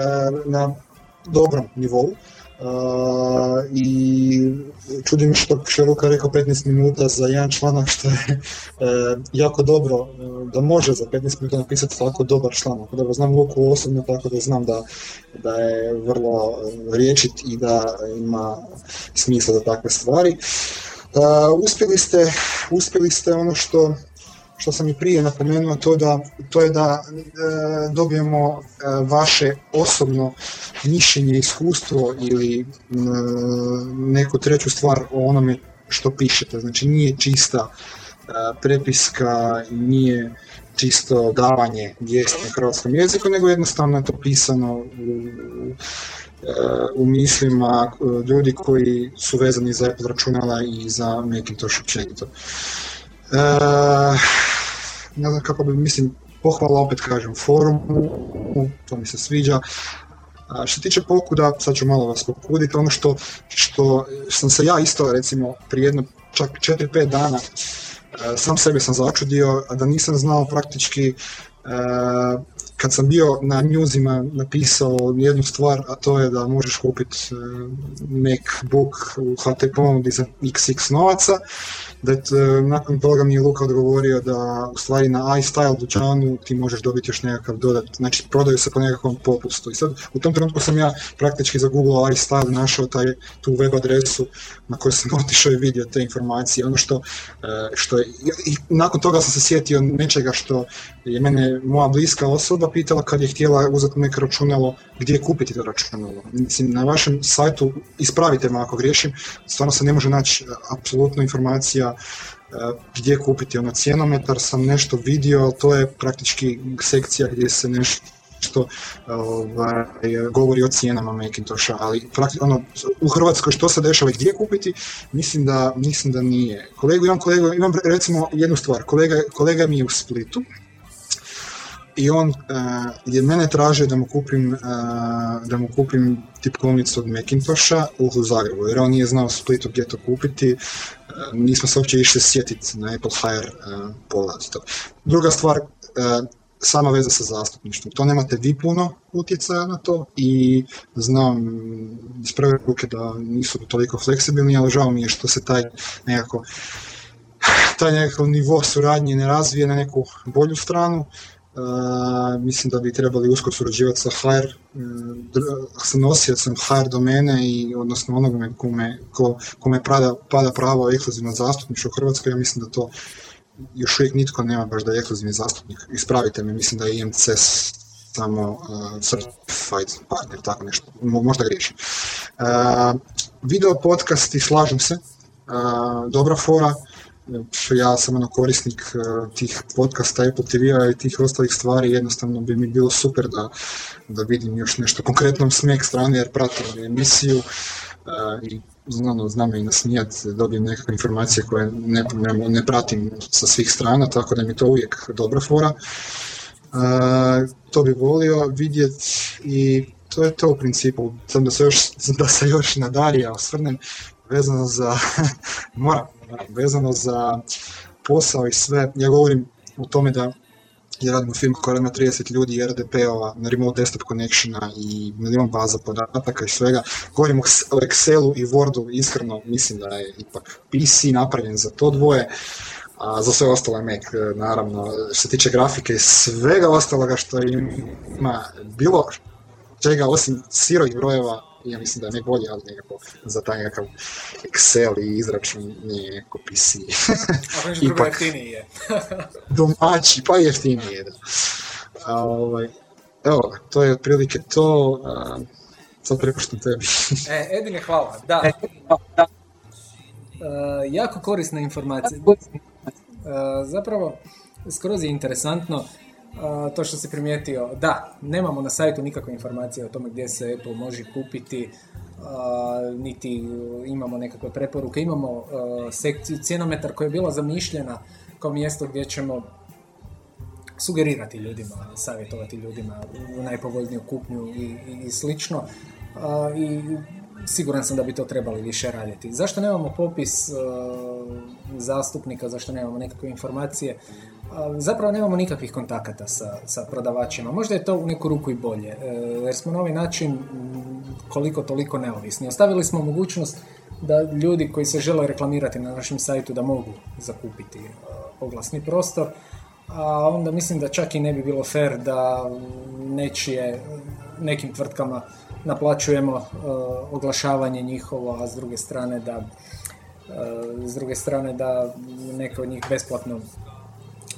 na dobrom nivou, i čudim što je Luka rekao 15 minuta za jedan članak što je e, jako dobro e, da može za 15 minuta napisati tako dobar članak. Dobro, znam Luku osobno tako da znam da, da je vrlo riječit i da ima smisla za takve stvari. uspjeli, ste, uspjeli ste ono što što sam i prije napomenuo, to, da, to je da e, dobijemo e, vaše osobno mišljenje, iskustvo ili e, neku treću stvar o onome što pišete. Znači nije čista e, prepiska, nije čisto davanje vijesti na hrvatskom jeziku, nego jednostavno je to pisano u, u mislima ljudi koji su vezani za Apple računala i za Macintosh općenito. E, ne znam kako bi, mislim, pohvala opet kažem forumu, to mi se sviđa. A što tiče pokuda, sad ću malo vas pokuditi, ono što, što sam se ja isto recimo prije jedno čak 4-5 dana e, sam sebe sam začudio, a da nisam znao praktički e, kad sam bio na newsima napisao jednu stvar, a to je da možeš kupiti MacBook u HT ponudi za xx novaca, da je nakon toga mi je Luka odgovorio da u stvari na iStyle dućanu ti možeš dobiti još nekakav dodat, znači prodaju se po nekakvom popustu. I sad u tom trenutku sam ja praktički za Google iStyle našao taj, tu web adresu na kojoj sam otišao i vidio te informacije. Ono što, e, što je, i nakon toga sam se sjetio nečega što je mene moja bliska osoba pitala kad je htjela uzeti neko računalo gdje kupiti to računalo. Mislim, na vašem sajtu, ispravite me ako griješim, stvarno se ne može naći e, apsolutno informacija e, gdje kupiti ono cijenometar, sam nešto vidio, ali to je praktički sekcija gdje se nešto ovaj, govori o cijenama Macintosha, ali ono, u Hrvatskoj što se dešava i gdje kupiti, mislim da, mislim da nije. Kolegu, imam kolegu, imam recimo jednu stvar, kolega, kolega mi je u Splitu, i on uh, je mene tražio da mu kupim, uh, da mu kupim tipkovnicu od Macintosha u Zagrebu, jer on nije znao Splitu gdje to kupiti, nismo se uopće išli sjetiti na Apple Hire pogledati to. Druga stvar, sama veza sa zastupništvom. To nemate vi puno utjecaja na to i znam iz prve ruke da nisu toliko fleksibilni, ali žao mi je što se taj nekako taj nekakav nivo suradnje ne razvije na neku bolju stranu mislim da bi trebali usko surađivati sa HR, sa nosiocem HR domene i odnosno onome kome, ko, kome pada, pada pravo ekskluzivno zastupništvo u Hrvatskoj, ja mislim da to još uvijek nitko nema baš da je ekskluzivni zastupnik. Ispravite me, mislim da je IMC samo uh, certified partner, tako nešto, možda griješim. Uh, video podcasti, slažem se, uh, dobra fora, ja sam ono korisnik e, tih podcasta Apple TV-a i tih ostalih stvari, jednostavno bi mi bilo super da, da vidim još nešto konkretno s Mac strane jer pratim emisiju e, i znam, znam i nasmijat, dobijem nekakve informacije koje ne, ne, pratim sa svih strana, tako da mi to uvijek dobra fora. Uh, to bi volio vidjeti i to je to u principu. Sam da se još, da se još nadalje osvrnem vezano za, moram vezano za posao i sve, ja govorim o tome da ja radim u firmu koja ima 30 ljudi RDP-ova na remote desktop connectiona i milion baza podataka i svega. Govorim o Excelu i Wordu, iskreno mislim da je ipak PC napravljen za to dvoje, a za sve ostalo je Mac, naravno. Što se tiče grafike i svega ostaloga što ima bilo čega osim sirovih brojeva ja mislim da je ne bolje, ali nekako za taj nekakav Excel i izračun nije nekako PC. A nešto drugo jeftiniji je. domaći, pa jeftinije, da. A, ovaj, evo, to je otprilike to. A, sad prepuštam tebi. e, Edine, hvala. Da. E, da. E, jako korisna informacija. E, zapravo, skroz je interesantno to što si primijetio. Da, nemamo na sajtu nikakve informacije o tome gdje se Apple može kupiti, niti imamo nekakve preporuke. Imamo sekciju cijenometar koja je bila zamišljena kao mjesto gdje ćemo sugerirati ljudima, savjetovati ljudima u najpovoljniju kupnju i, i, i slično. I siguran sam da bi to trebali više raditi. Zašto nemamo popis zastupnika, zašto nemamo nekakve informacije? zapravo nemamo nikakvih kontakata sa, sa prodavačima. Možda je to u neku ruku i bolje, e, jer smo na ovaj način koliko toliko neovisni. Ostavili smo mogućnost da ljudi koji se žele reklamirati na našem sajtu da mogu zakupiti oglasni prostor, a onda mislim da čak i ne bi bilo fair da nečije, nekim tvrtkama naplaćujemo uh, oglašavanje njihovo, a s druge strane da uh, s druge strane da neke od njih besplatno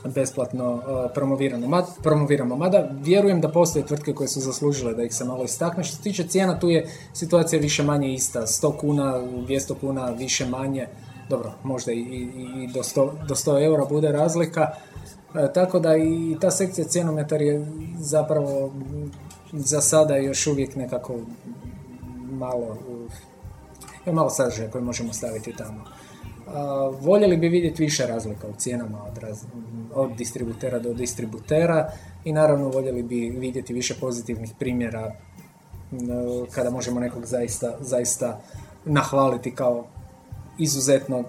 besplatno uh, promoviramo. Promoviramo. Mada vjerujem da postoje tvrtke koje su zaslužile da ih se malo istakne. Što se tiče cijena, tu je situacija više manje ista. 100 kuna, 200 kuna, više manje. Dobro, možda i, i, i do, 100, do 100 eura bude razlika. E, tako da i ta sekcija cijenometar je zapravo za sada još uvijek nekako malo je malo sadržaja koje možemo staviti tamo. voljeli bi vidjeti više razlika u cijenama od, od distributera do distributera i naravno voljeli bi vidjeti više pozitivnih primjera kada možemo nekog zaista, zaista nahvaliti kao izuzetno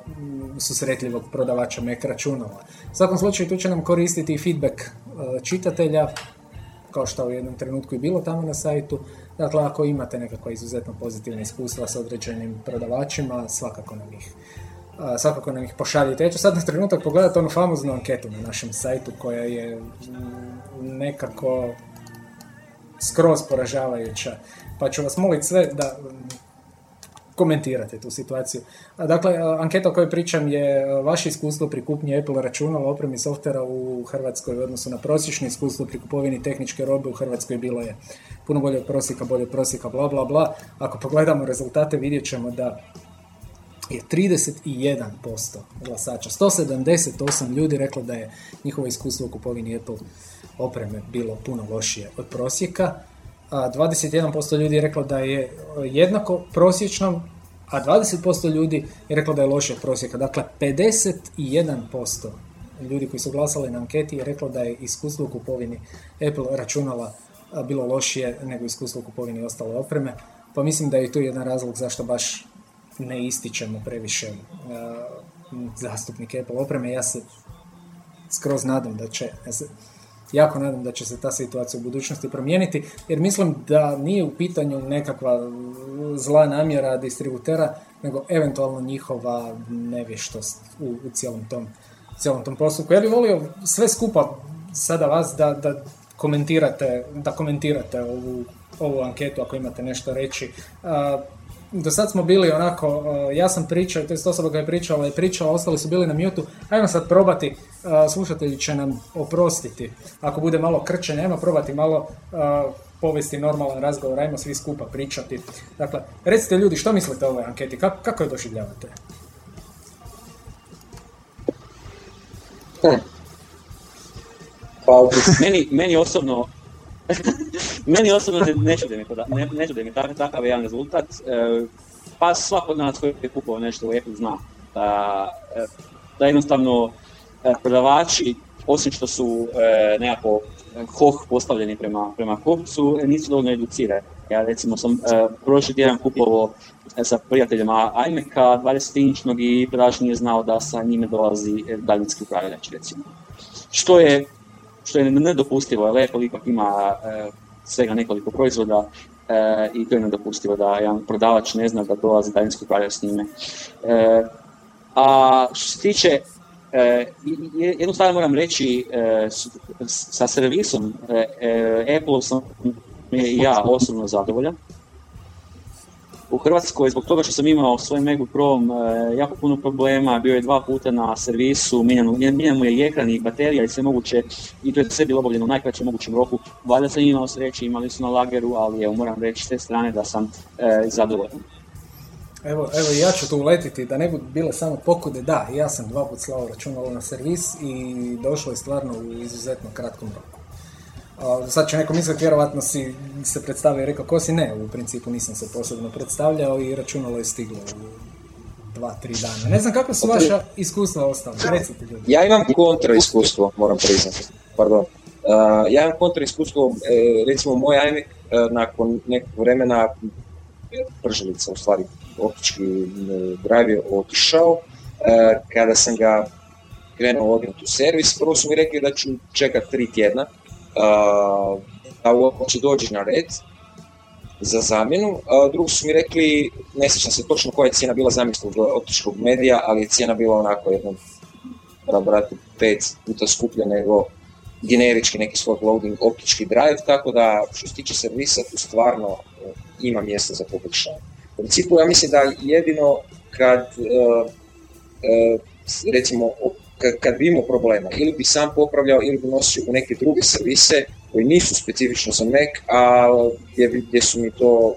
susretljivog prodavača Mac računala. U svakom slučaju tu će nam koristiti i feedback e, čitatelja, kao što u jednom trenutku i bilo tamo na sajtu. Dakle, ako imate nekakva izuzetno pozitivna iskustva sa određenim prodavačima, svakako nam ih svakako nam ih pošaljite. Ja ću sad na trenutak pogledati onu famoznu anketu na našem sajtu koja je nekako skroz poražavajuća. Pa ću vas moliti sve da komentirate tu situaciju. Dakle, anketa o kojoj pričam je vaše iskustvo pri kupnji Apple računala, opremi softvera u Hrvatskoj u odnosu na prosječno iskustvo pri kupovini tehničke robe u Hrvatskoj bilo je puno bolje od prosjeka, bolje od prosjeka, bla bla bla. Ako pogledamo rezultate vidjet ćemo da je 31% glasača, 178 ljudi reklo da je njihovo iskustvo u kupovini Apple opreme bilo puno lošije od prosjeka, a 21% ljudi je reklo da je jednako prosječnom, a 20% ljudi je reklo da je loše prosjeka. Dakle, 51% ljudi koji su glasali na anketi je reklo da je iskustvo u kupovini Apple računala bilo lošije nego iskustvo u kupovini ostale opreme. Pa mislim da je tu jedan razlog zašto baš ne ističemo previše zastupnike Apple opreme. Ja se skroz nadam da će, jako nadam da će se ta situacija u budućnosti promijeniti, jer mislim da nije u pitanju nekakva zla namjera distributera, nego eventualno njihova nevještost u, u cijelom tom, cijelom tom postupku. Ja bih volio sve skupa sada vas da, da komentirate, da komentirate ovu, ovu anketu ako imate nešto reći do sad smo bili onako, uh, ja sam pričao, to je osoba koja je pričala i pričala, ostali su bili na mjutu, ajmo sad probati, uh, slušatelji će nam oprostiti, ako bude malo krčenja, ajmo probati malo uh, povesti normalan razgovor, ajmo svi skupa pričati. Dakle, recite ljudi, što mislite o ovoj anketi, kako, kako je doživljavate? Hm. Pa, meni, meni osobno Meni osobno ne čude mi, ne, ne takav, jedan rezultat. E, pa svako od nas koji je kupovao nešto u Apple zna da, e, da jednostavno e, prodavači, osim što su nekako hoh postavljeni prema, prema kupcu, nisu dovoljno educirani. Ja recimo sam prošli tjedan kupovao sa prijateljima iMac-a 20-inčnog i prodavač nije znao da sa njime dolazi daljinski upravljač recimo. Što je što je nedopustivo, jer Apple ipak ima e, svega nekoliko proizvoda e, i to je nedopustivo da jedan prodavač ne zna da dolazi daljinski upravljač s njime. E, a što se tiče jednu stvar moram reći, sa servisom Apple sam ja osobno zadovoljan. U Hrvatskoj, zbog toga što sam imao svoj MacBook Pro e, jako puno problema, bio je dva puta na servisu, mijenjan mu je i ekran i baterija i sve moguće, i to je sve bilo obavljeno u najkraćem mogućem roku. Valjda sam imao sreće, imali su na lageru, ali evo moram reći s te strane da sam e, zadovoljan. Evo, evo ja ću tu uletiti, da ne budu bile samo pokude, da, ja sam dva put slao računalo na servis i došlo je stvarno u izuzetno kratkom roku. Sad će neko misliti, vjerovatno si se predstavio i rekao ko si, ne, u principu nisam se posebno predstavljao i računalo je stiglo u dva, tri dana. Ne znam kako su vaša iskustva ostala, recite ljudi. Ja imam kontra iskustvo, moram priznati, pardon. Uh, ja imam kontra iskustvo, e, recimo moj iMac uh, nakon nekog vremena pržilica, u stvari optički drive je otišao. E, kada sam ga krenuo odnijeti u servis, prvo su mi rekli da ću čekati tri tjedna da uopće dođe na red za zamjenu. Drugo su mi rekli, ne sjećam se točno koja je cijena bila zamjenskog optičkog medija, ali je cijena bila onako jednom, da brate, pet puta skuplja nego generički neki slot loading optički drive, tako da što se tiče servisa tu stvarno e, ima mjesta za poboljšanje. U principu ja mislim da jedino kad uh, uh, recimo kad, bi imao problema ili bi sam popravljao ili bi nosio u neke druge servise koji nisu specifično za Mac, a gdje, gdje su mi to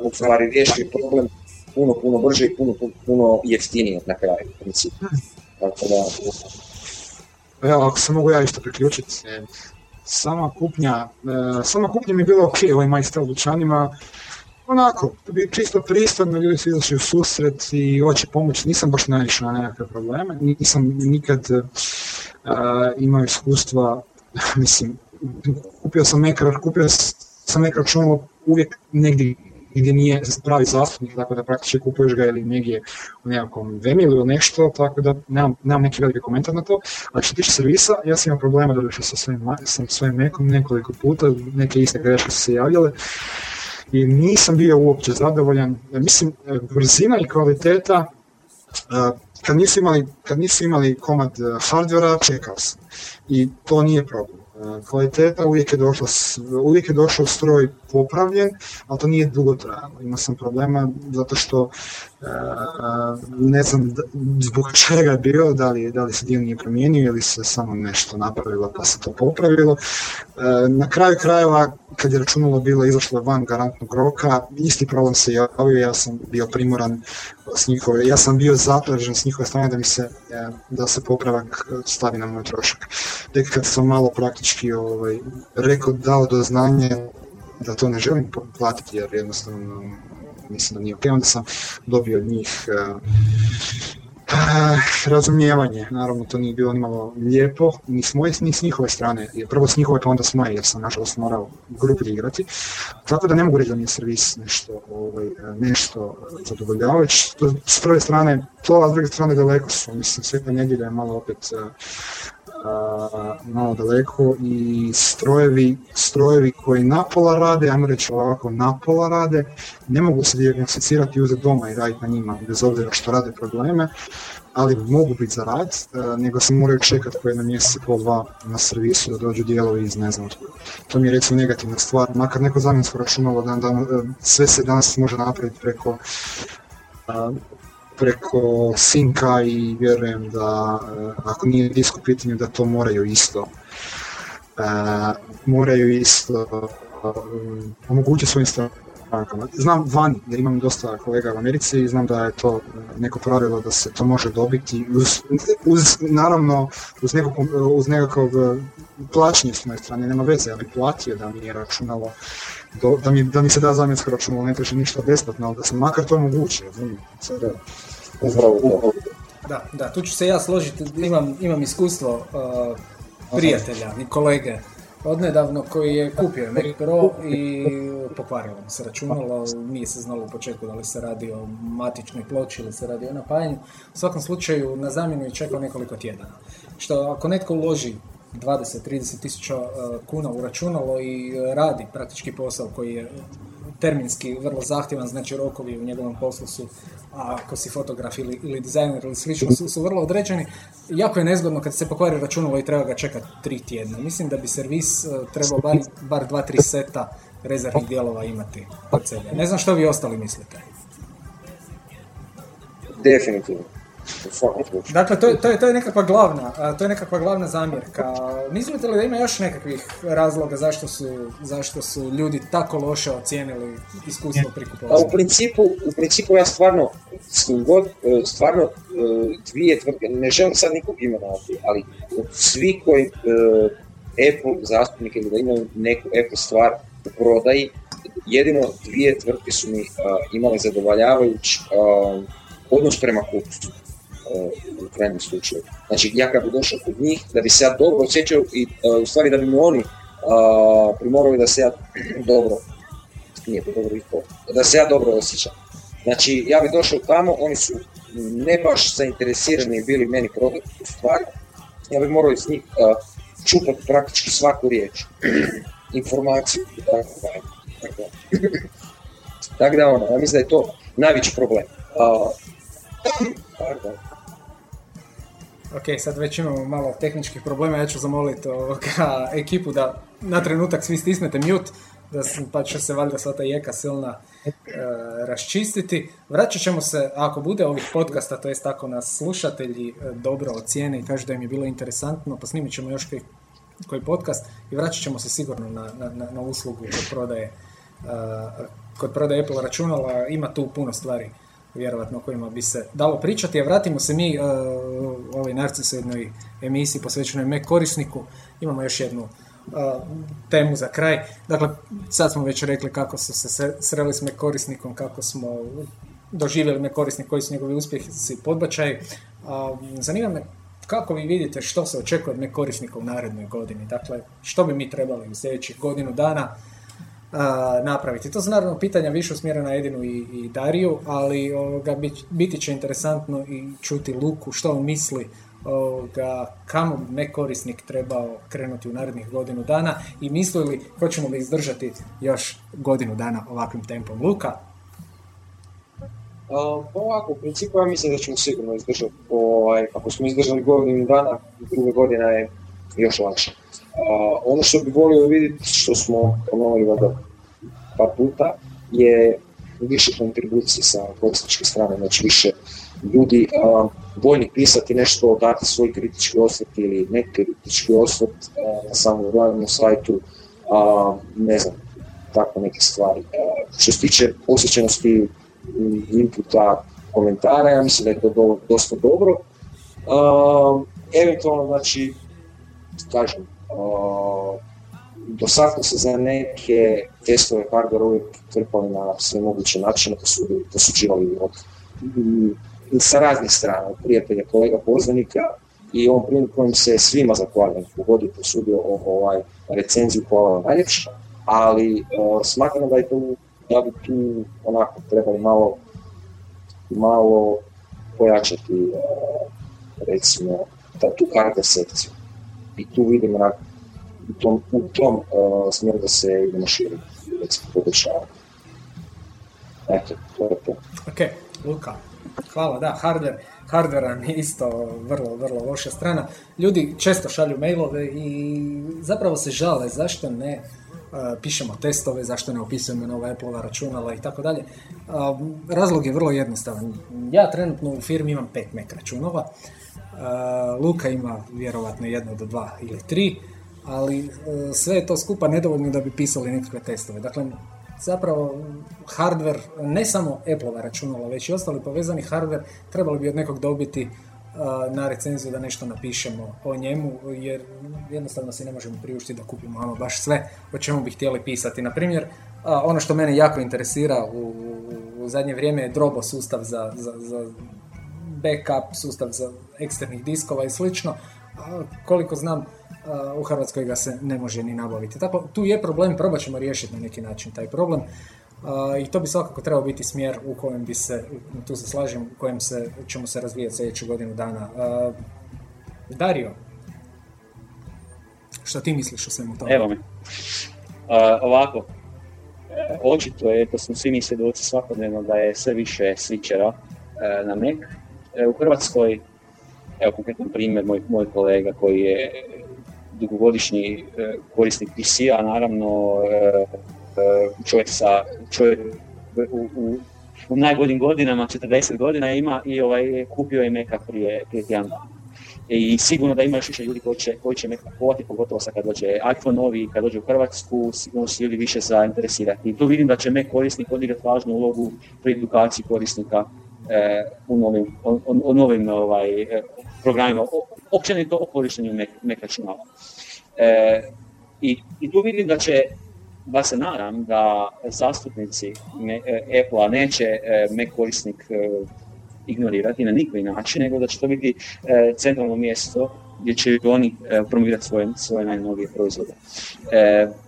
u stvari riješili problem puno, puno brže i puno, puno jeftinije na kraju u principu. Tako da... Evo, ako se mogu ja isto priključiti, sama kupnja, sama kupnja mi je bilo ok, ovaj majstel u dućanima, onako, bi čisto pristojno, ljudi su izašli u susret i hoće pomoći, nisam baš naišao na nekakve probleme, nisam nikad uh, imao iskustva, mislim, kupio sam ekran, kupio sam ekran računalo uvijek negdje gdje nije pravi zastupnik, tako da praktički kupuješ ga ili negdje u nekakvom vemilu ili nešto, tako da nemam, nemam neki veliki komentar na to. A što se tiče servisa, ja sam imao problema da sa svojim, sa svojim Macom nekoliko puta, neke iste greške su se javljale i nisam bio uopće zadovoljan. Mislim, brzina i kvaliteta, kad nisu imali, kad nisu imali komad hardvera, čekao sam. I to nije problem. Kvaliteta uvijek je došla, uvijek je došao stroj popravljen, ali to nije dugo trajalo. Imao sam problema zato što ne znam zbog čega je bio, da li, da li se dio nije promijenio ili se samo nešto napravilo pa se to popravilo. Na kraju krajeva, kad je računalo bilo izašlo van garantnog roka, isti problem se javio, ja sam bio primoran s njihove, ja sam bio zatražen s njihove strane da mi se, da se popravak stavi na moj trošak. Tek kad sam malo praktički ovaj, rekao, dao do znanja da to ne želim platiti jer jednostavno mislim da nije ok, onda sam dobio od njih uh, razumijevanje, naravno to nije bilo nimalo lijepo, ni s moje, ni s njihove strane, prvo s njihove pa onda s moje, jer sam nažalost morao grupi igrati, tako da ne mogu reći da mi je servis nešto, ovaj, nešto zadovoljavajući, s prve strane to, a s druge strane daleko su, mislim, sveta nedjelja je malo opet malo daleko i strojevi, strojevi koji napola rade, ajmo reći ovako napola rade, ne mogu se dijagnosticirati i uzeti doma i raditi na njima, bez obzira što rade probleme, ali mogu biti za rad, nego se moraju čekati po jedno mjesec i dva na servisu da dođu dijelovi iz ne znam To mi je recimo negativna stvar, makar neko zamjensko računalo da, da sve se danas može napraviti preko preko sinka i vjerujem da eh, ako nije disk u pitanju da to moraju isto uh, moraju isto um, omogućiti svojim strankama. Znam vani, jer imam dosta kolega u Americi i znam da je to neko pravilo da se to može dobiti uz, uz naravno uz nekog, uz nekakvog plaćanja s moje strane, nema veze, ja bi platio da mi je računalo da, mi, da mi se da zamjensko računalo, ne traži ništa besplatno, ali da se makar to omogući, da, da, tu ću se ja složiti, imam, imam iskustvo uh, prijatelja i kolege odnedavno koji je kupio Mac Pro i pokvarilo mu se računalo, nije se znalo u početku da li se radi o matičnoj ploči ili se radi o napajanju. U svakom slučaju na zamjenu je čekao nekoliko tjedana. Što ako netko uloži 20-30 tisuća uh, kuna u računalo i radi praktički posao koji je terminski vrlo zahtjevan, znači rokovi u njegovom poslu su, a ako si fotograf ili, ili dizajner ili slično, su, su vrlo određeni. Jako je nezgodno kad se pokvari računalo i treba ga čekati tri tjedna. Mislim da bi servis uh, trebao bar, bar dva, tri seta rezervnih dijelova imati kod sebe. Ne znam što vi ostali mislite. Definitivno. Dakle, to, je- to, je, to je nekakva glavna, to je nekakva glavna zamjerka. Mislite li da ima još nekakvih razloga zašto su, zašto su ljudi tako loše ocijenili iskustvo Pa u prikupovanja? principu, u principu ja stvarno, god, e, stvarno e, dvije tvrtke, ne želim sad nikog imenovati, ali svi koji e, Apple zastupnike ili da imaju neku Apple stvar u prodaji, jedino dvije tvrtke su mi a, imale zadovoljavajući odnos prema kupcu u krajnjem slučaju. Znači, ja kad bi došao kod njih, da bi se ja dobro osjećao i a, u stvari da bi me oni primorali da se ja dobro nije dobro i da se ja dobro osjećam. Znači, ja bi došao tamo, oni su ne baš zainteresirani bili meni prodati tu stvar, ja bi morao iz njih uh, čupati praktički svaku riječ, informaciju i tako dalje. Tako da. Tako da ono, ja mislim da je to najveći problem. Uh, pardon. Ok, sad već imamo malo tehničkih problema, ja ću zamoliti ovoga, ekipu da na trenutak svi stisnete mute, da s- pa će se valjda sva ta jeka silna e, raščistiti. Vraćat ćemo se, ako bude ovih podcasta, to jest ako nas slušatelji e, dobro ocijene i kažu da im je bilo interesantno, pa snimit ćemo još koji, koji podcast i vraćat ćemo se sigurno na, na, na uslugu kod prodaje e, kod prodaje Apple računala, ima tu puno stvari vjerovatno o kojima bi se dalo pričati, a vratimo se mi uh, ovoj narcisoidnoj emisiji posvećenoj Mac korisniku, imamo još jednu uh, temu za kraj. Dakle, sad smo već rekli kako su se sreli s Mac korisnikom, kako smo doživjeli Mac korisnik, koji su njegovi uspjesi podbačaj. A, zanima me kako vi vidite što se očekuje od Mac korisnika u narednoj godini. Dakle, što bi mi trebali u sljedećih godinu dana napraviti. To su naravno pitanja više usmjerena Edinu i, i Dariju, ali ovoga, bit, biti će interesantno i čuti Luku što on misli ovoga, kamo bi Mac korisnik trebao krenuti u narednih godinu dana i misli li hoćemo li izdržati još godinu dana ovakvim tempom. Luka, Uh, ovako, u principu ja mislim da ćemo sigurno izdržati, ovaj, ako smo izdržali godinu dana, druga godina je još lakše. Ono što bi volio vidjeti, što smo ponovili valjda par puta, je više kontribucije sa korisničke strane, znači više ljudi uh, voljni pisati nešto, dati svoj kritički osvrt ili nekritički osvrt na samom glavnom sajtu, uh, ne znam, tako neke stvari. Što se tiče osjećanosti inputa komentara, ja mislim da je to do, dosta dobro. Eventualno, znači, kažem, do sad smo se za neke testove hardware uvijek trpali na sve moguće načine, posu- posuđivali od, m, sa raznih strana, od prijatelja, kolega, poznanika i ovom prilikom se svima zahvaljujem kogod je posudio o- ovaj recenziju, hvala vam najljepša, ali uh, smatram da je to da bi tu onako trebali malo malo pojačati recimo tu hardware sekciju i tu vidim onak, u tom, u tom uh, smjeru da se idemo širiti, recimo poboljšavati. Eto, to je to. ok, Luka, hvala, da, hardware, hardware je isto vrlo, vrlo loša strana. Ljudi često šalju mailove i zapravo se žale zašto ne uh, pišemo testove, zašto ne opisujemo nova Apple računala i tako dalje. Razlog je vrlo jednostavan. Ja trenutno u firmi imam pet Mac računala, Uh, Luka ima vjerovatno jedno do dva ili tri, ali uh, sve je to skupa nedovoljno da bi pisali nekakve testove. Dakle, zapravo hardware, ne samo Apple računala, već i ostali povezani hardware, trebali bi od nekog dobiti uh, na recenziju da nešto napišemo o njemu, jer jednostavno si ne možemo priuštiti da kupimo ono baš sve o čemu bi htjeli pisati. Na primjer, ono što mene jako interesira u, u zadnje vrijeme je Drobo sustav za, za, za backup, sustav za eksternih diskova i slično. A, koliko znam, u Hrvatskoj ga se ne može ni nabaviti. Tako, tu je problem, probat ćemo riješiti na neki način taj problem. I to bi svakako trebao biti smjer u kojem bi se, tu se slažem, u kojem se, ćemo se razvijati sljedeću godinu dana. Dario, što ti misliš o svemu tome? Evo me. A, ovako, e, očito je, to smo svi mi svjedoci svakodnevno da je sve više switchera e, na Mac. E, u Hrvatskoj, evo konkretan primjer, moj, moj kolega koji je dugogodišnji e, korisnik PC-a, naravno e, čovjek sa čovjek u, u, u najboljim godinama, 40 godina ima i ovaj, kupio je Meka prije, prije tjedan i sigurno da ima još više ljudi koji će, koji će Mac kupovati, pogotovo sad kad dođe iPhone novi, kad dođe u Hrvatsku, sigurno su ljudi više zainteresirati. I tu vidim da će Mac korisnik odigrati važnu ulogu pri edukaciji korisnika u novim, o, o novim ovaj, e, programima, općenito o korištenju Mac, računala. E, i, I tu vidim da će da se nadam da zastupnici Apple-a neće Mac korisnik ignorirati na nikoj način, nego da će to biti centralno mjesto gdje će oni promovirati svoje, svoje najnovije proizvode.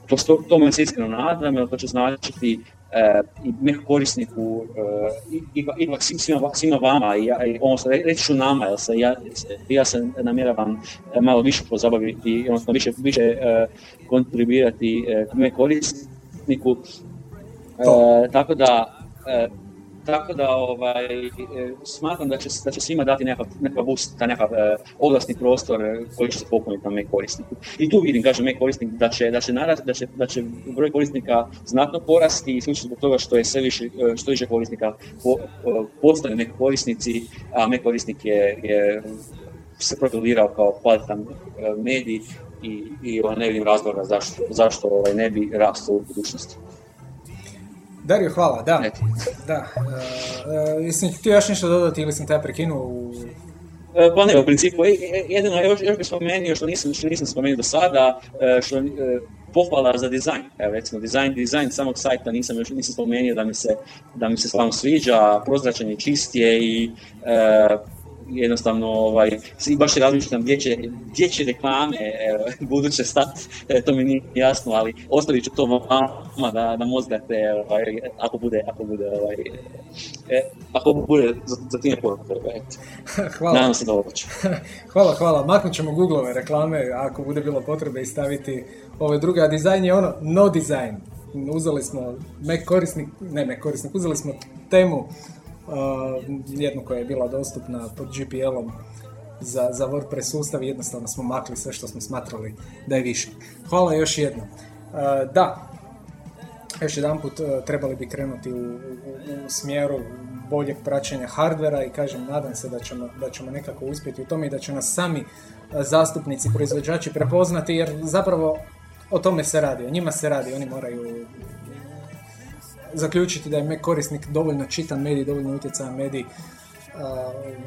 To, to, to se iskreno nadam, jer to će značiti i nek korisniku, i, ipak svima, vama, i, ja, i odnosno reći ću nama, jer se, ja, ja se namjeravam malo više pozabaviti, odnosno više, više kontribuirati korisniku, tako da tako da ovaj, e, smatram da će, da će svima dati nekakav, nekakav boost, nekakav eh, oglasni prostor e, koji će se popuniti na Mac korisniku. I tu vidim, kažem, Mac korisnik da će, da će, narast, da će, da će broj korisnika znatno porasti i zbog toga što je sve više, što više korisnika po, postane Mac korisnici, a Mac korisnik je, je se profilirao kao kvalitetan medij i, i ne vidim razloga zašto, zašto ovaj, ne bi rastao u budućnosti. Dario, hvala, da. Da. Uh, uh, ti još nešto dodati ili sam te prekinuo u... E, pa ne, u principu, jedino još, još bih spomenuo što nisam, što nisam spomenuo do sada, što pohvala za dizajn. Evo recimo dizajn, dizajn samog sajta nisam još nisam spomenuo da mi se, da mi se stvarno sviđa, prozračan čistije i jednostavno ovaj, i baš razmišljam gdje će, gdje će reklame e, buduće stati, e, to mi nije jasno, ali ostavit ću to vama da, da mozgate ovaj, ako bude, ako bude, ovaj, e, ako bude za, za Hvala. Nadam se da hvala, hvala. Maknut ćemo Google reklame ako bude bilo potrebe i staviti ove druge, a dizajn je ono no design. Uzeli smo Mac korisnik, ne Mac korisnik, uzeli smo temu jednu koja je bila dostupna pod GPL-om za, za WordPress sustav jednostavno smo makli sve što smo smatrali da je više. Hvala još jednom. Da, još jedan put trebali bi krenuti u, u, u smjeru boljeg praćenja hardvera i kažem, nadam se da ćemo, da ćemo nekako uspjeti u tome i da će nas sami zastupnici, proizvođači prepoznati jer zapravo o tome se radi, o njima se radi, oni moraju zaključiti da je Mac korisnik dovoljno čitan medij, dovoljno utjecajan medij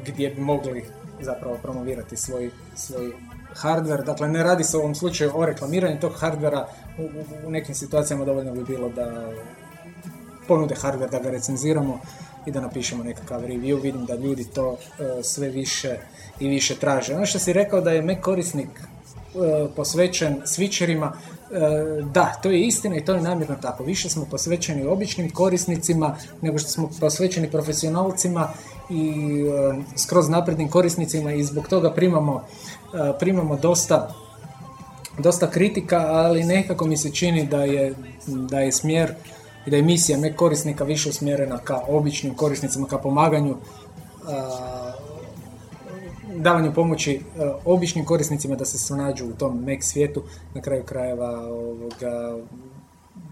gdje bi mogli zapravo promovirati svoj, svoj hardware. Dakle, ne radi se u ovom slučaju o reklamiranju tog hardvera, u, u nekim situacijama dovoljno bi bilo da ponude hardware, da ga recenziramo i da napišemo nekakav review. Vidim da ljudi to e, sve više i više traže. Ono što si rekao da je Mac korisnik e, posvećen switcherima, da, to je istina i to je namjerno tako. Više smo posvećeni običnim korisnicima nego što smo posvećeni profesionalcima i e, skroz naprednim korisnicima i zbog toga primamo, e, primamo dosta, dosta kritika, ali nekako mi se čini da je, da je smjer i da je misija ne korisnika više usmjerena ka običnim korisnicima, ka pomaganju davanju pomoći e, običnim korisnicima da se snađu u tom Mac svijetu. Na kraju krajeva ovoga,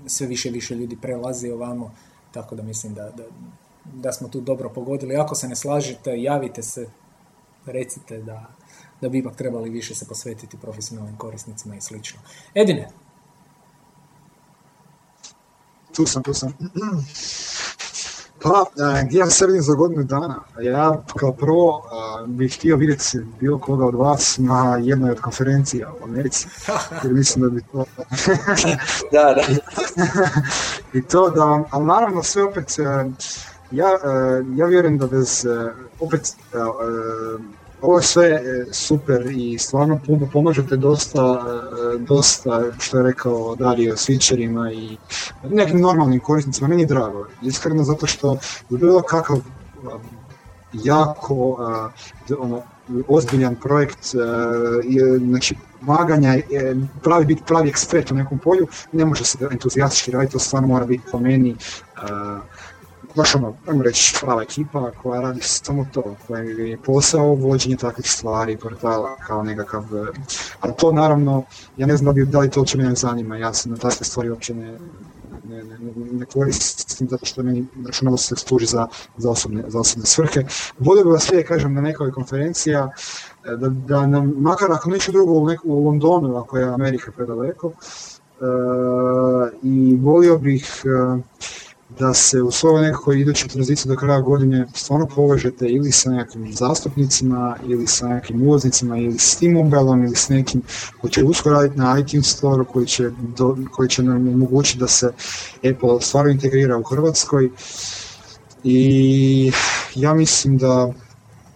sve više i više ljudi prelazi ovamo, tako da mislim da, da, da smo tu dobro pogodili. Ako se ne slažete, javite se, recite da, da bi ipak trebali više se posvetiti profesionalnim korisnicima i slično. Edine? Tu sam, tu sam. Pa, e, ja se vidim za godinu dana? Ja kao prvo bih htio vidjeti bilo koga od vas na jednoj od konferencija u Americi. Jer mislim da bi to... da, da. I to da, ali naravno sve opet, e, ja, e, ja vjerujem da bez, opet, ovo je sve e, super i stvarno puno pomažete dosta, e, dosta što je rekao Dario, switcherima i nekim normalnim korisnicima, meni je drago, iskreno zato što je bilo kakav jako ono, ozbiljan projekt, znači maganja, pravi biti pravi ekspert u nekom polju, ne može se entuzijastički raditi, to stvarno mora biti po meni baš ono, ajmo reći, prava ekipa koja radi samo to, koja je posao vođenje takvih stvari, portala kao nekakav, e, ali to naravno, ja ne znam da, bi, li to uopće mene zanima, ja se na takve stvari uopće ne, ne, ne, ne koristim zato što meni računalo se služi za, za, osobne, za osobne svrhe. Volio bih vas sve, kažem, na nekoj konferencija, e, da, da nam, makar ako neću drugo u, neku, u Londonu, ako je Amerika predaleko, uh, i volio bih uh, da se u svojoj nekakvoj idućoj tranziciji do kraja godine stvarno povežete ili sa nekim zastupnicima, ili sa nekim uvoznicima, ili s T-Mobilom, ili s nekim koji će uskoro raditi na iTunes Store, koji će, do, koji će nam omogućiti da se Apple stvarno integrira u Hrvatskoj. I ja mislim da,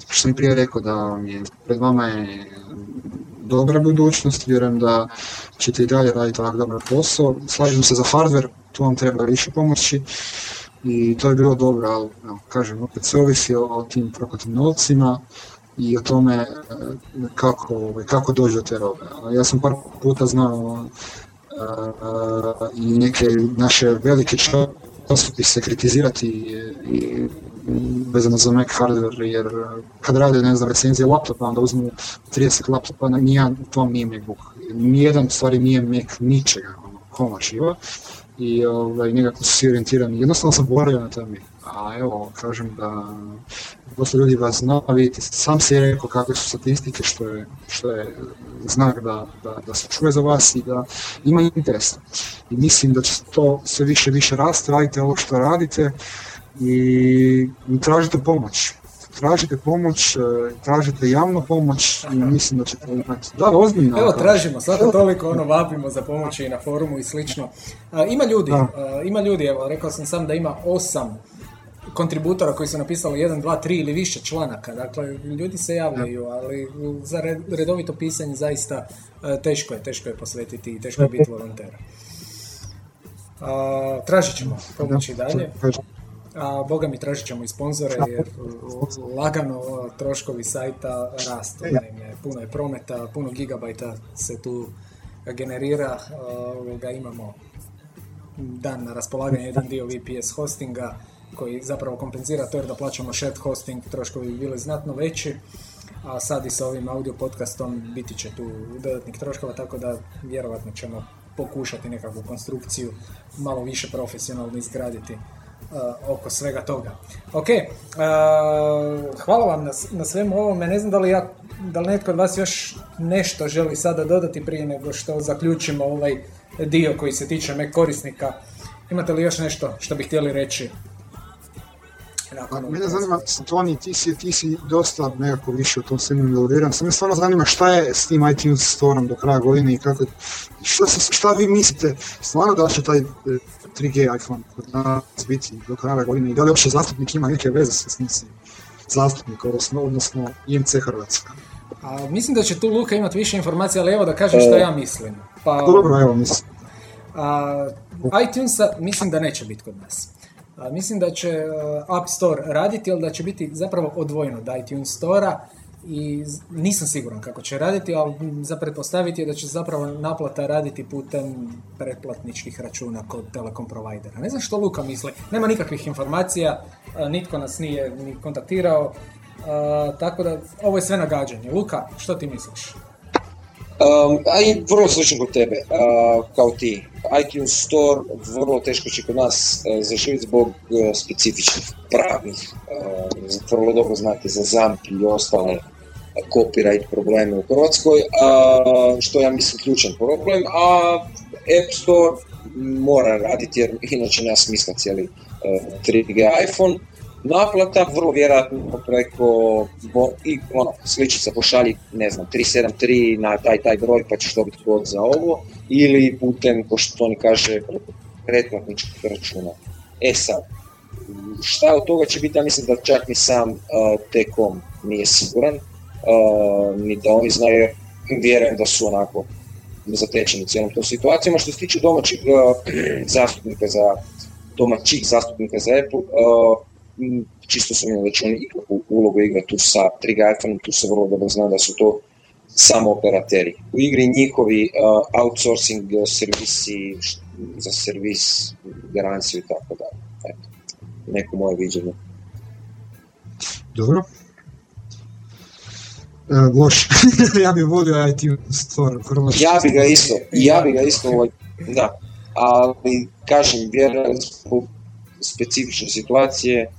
što sam prije rekao, da je, pred vama je dobra budućnost, vjerujem da ćete i dalje raditi tako dobar posao. Slažem se za hardware, tu vam treba više pomoći i to je bilo dobro, ali evo, kažem, opet sve ovisi o tim prokotnim novcima i o tome e, kako, ovaj, kako dođe do te robe. Ja sam par puta znao e, e, i neke naše velike časopise kritizirati i vezano za Mac hardware, jer kad rade, ne znam, recenzije laptopa, onda uzmu 30 laptopa, nijedan to nije MacBook. Nijedan stvari nije Mac ničega, ono, koma živa i ovaj, nekako su svi orijentirani. Jednostavno sam borio na tome. A evo, kažem da dosta ljudi vas zna, vidite, sam si rekao kakve su statistike, što je, što je znak da, da, da se čuje za vas i da ima interes. I mislim da će to sve više više rasti, radite ovo što radite i tražite pomoć tražite pomoć, e, tražite javnu pomoć i mislim da ćete imati. Da, ozbiljno. Evo, tražimo, svako toliko ono vapimo za pomoć i na forumu i slično. ima ljudi, ima ljudi, evo, rekao sam sam da ima osam kontributora koji su napisali 1, 2, 3 ili više članaka. Dakle, ljudi se javljaju, ali za redovito pisanje zaista e, teško je, teško je posvetiti i teško je biti volonter. tražit ćemo pomoći dalje. A boga mi tražit ćemo i sponzore jer lagano troškovi sajta rastu. Naime, puno je prometa, puno gigabajta se tu generira. Ovoga, imamo dan na raspolaganje jedan dio VPS hostinga koji zapravo kompenzira to jer da plaćamo shared hosting, troškovi bi bili znatno veći, a sad i sa ovim audio podcastom biti će tu dodatnih troškova, tako da vjerovatno ćemo pokušati nekakvu konstrukciju malo više profesionalno izgraditi oko svega toga. Ok, uh, hvala vam na, na svemu ovome, ne znam da li, ja, da li netko od vas još nešto želi sada dodati prije nego što zaključimo ovaj dio koji se tiče Mac korisnika. Imate li još nešto što bi htjeli reći? Pa, mene zanima, Toni, ti si, ti si dosta nekako više u tom svemu involviran. Samo me stvarno zanima šta je s tim iTunes Storeom do kraja godine i kako, šta, šta vi mislite, stvarno da će taj 3G iPhone kod nas biti do kraja godine i da li uopće zastupnik ima neke veze s njim zastupnik, odnosno, odnosno IMC Hrvatska. A, mislim da će tu Luka imati više informacija, ali evo da kažem što ja mislim. Pa, Dobro, evo mislim. A, iTunesa mislim da neće biti kod nas. A, mislim da će App Store raditi, ali da će biti zapravo odvojeno od iTunes Store-a i nisam siguran kako će raditi, ali za pretpostaviti je da će zapravo naplata raditi putem pretplatničkih računa kod telekom provajdera. Ne znam što Luka misli, nema nikakvih informacija, nitko nas nije ni kontaktirao, tako da ovo je sve nagađanje. Luka, što ti misliš? Um, a i vrlo slično kod tebe, uh, kao ti. iTunes Store vrlo teško će kod nas uh, zaživjeti zbog uh, specifičnih pravnih. Uh, vrlo dobro znate za ZAMP i ostale copyright probleme u Hrvatskoj, a, što ja mislim ključan problem, a App Store mora raditi jer inače nema smisla cijeli uh, 3G iPhone. Naplata vrlo vjerojatno preko i ono, sličica pošalji, ne znam, 373 na taj taj broj pa ćeš dobiti kod za ovo ili putem, ko što oni kaže, pretplatničkih računa. E sad, šta od toga će biti, ja mislim da čak ni sam uh, T-Com nije siguran, ni da oni znaju, vjerujem da su onako zatečeni cijelom tom situacijom. Što se tiče domaćih zastupnika za domaćih zastupnika za Apple, čisto sam imao već oni ulogu igra tu sa 3 iPhone, tu se vrlo dobro zna da su to samo operateri. U igri njihovi outsourcing servisi za servis, garanciju i tako dalje. neko moje viđenje. Dobro. E, loš. ja bih volio iTunes Store. Ja bi ga isto, ja bi ga isto, ovaj, da. Ali, kažem, vjerojatno zbog specifične situacije,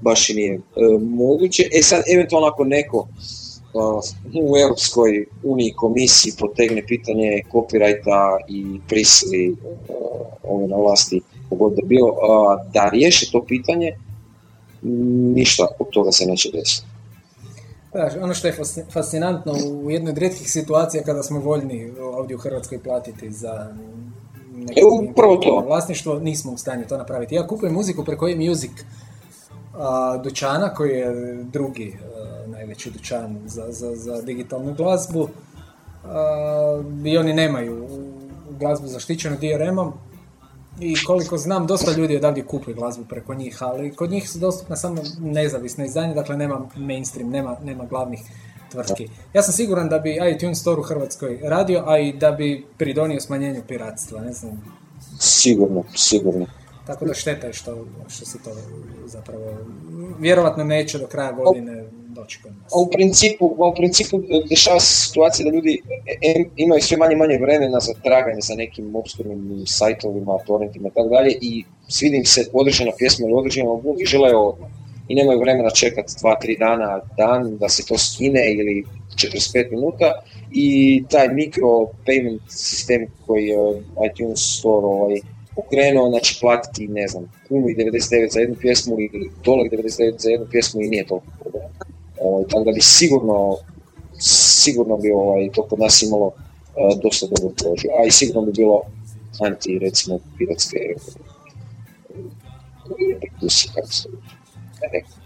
baš i nije e, moguće. E sad, eventualno ako neko a, u Europskoj uniji komisiji potegne pitanje copyrighta i prisili ove na vlasti, kogod da bio, a, da riješe to pitanje, ništa od toga se neće desiti. Da, ono što je fascinantno u jednoj od rijetkih situacija kada smo voljni ovdje u Hrvatskoj platiti za E, upravo to. vlasništvo, nismo u stanju to napraviti. Ja kupujem muziku preko e-music a, dućana koji je drugi a, najveći dućan za, za, za digitalnu glazbu a, i oni nemaju glazbu zaštićenu DRM-om i koliko znam, dosta ljudi odavdje kupuje glazbu preko njih, ali kod njih su dostupne samo nezavisne izdanje, dakle nema mainstream, nema, nema glavnih tvrtki. Ja sam siguran da bi iTunes Store u Hrvatskoj radio, a i da bi pridonio smanjenju piratstva, ne znam. Sigurno, sigurno. Tako da šteta je što, što se to zapravo vjerovatno neće do kraja godine doći kod nas. U principu, u principu dešava se situacija da ljudi imaju sve manje manje vremena za traganje za nekim obskurnim sajtovima, torrentima i tako dalje i svidi im se određena pjesma ili određena album i žele odmah. I nemaju vremena čekati 2-3 dana, dan da se to skine ili 45 minuta i taj mikro payment sistem koji je iTunes Store ovaj, pokrenuo, znači platiti, ne znam, kunu i 99 za jednu pjesmu ili dolar 99 za jednu pjesmu i nije toliko problem. Ovaj, tako da bi sigurno, sigurno bi ovaj, to kod nas imalo uh, dosta dobro prođe, a i sigurno bi bilo anti, recimo, piratske rekao.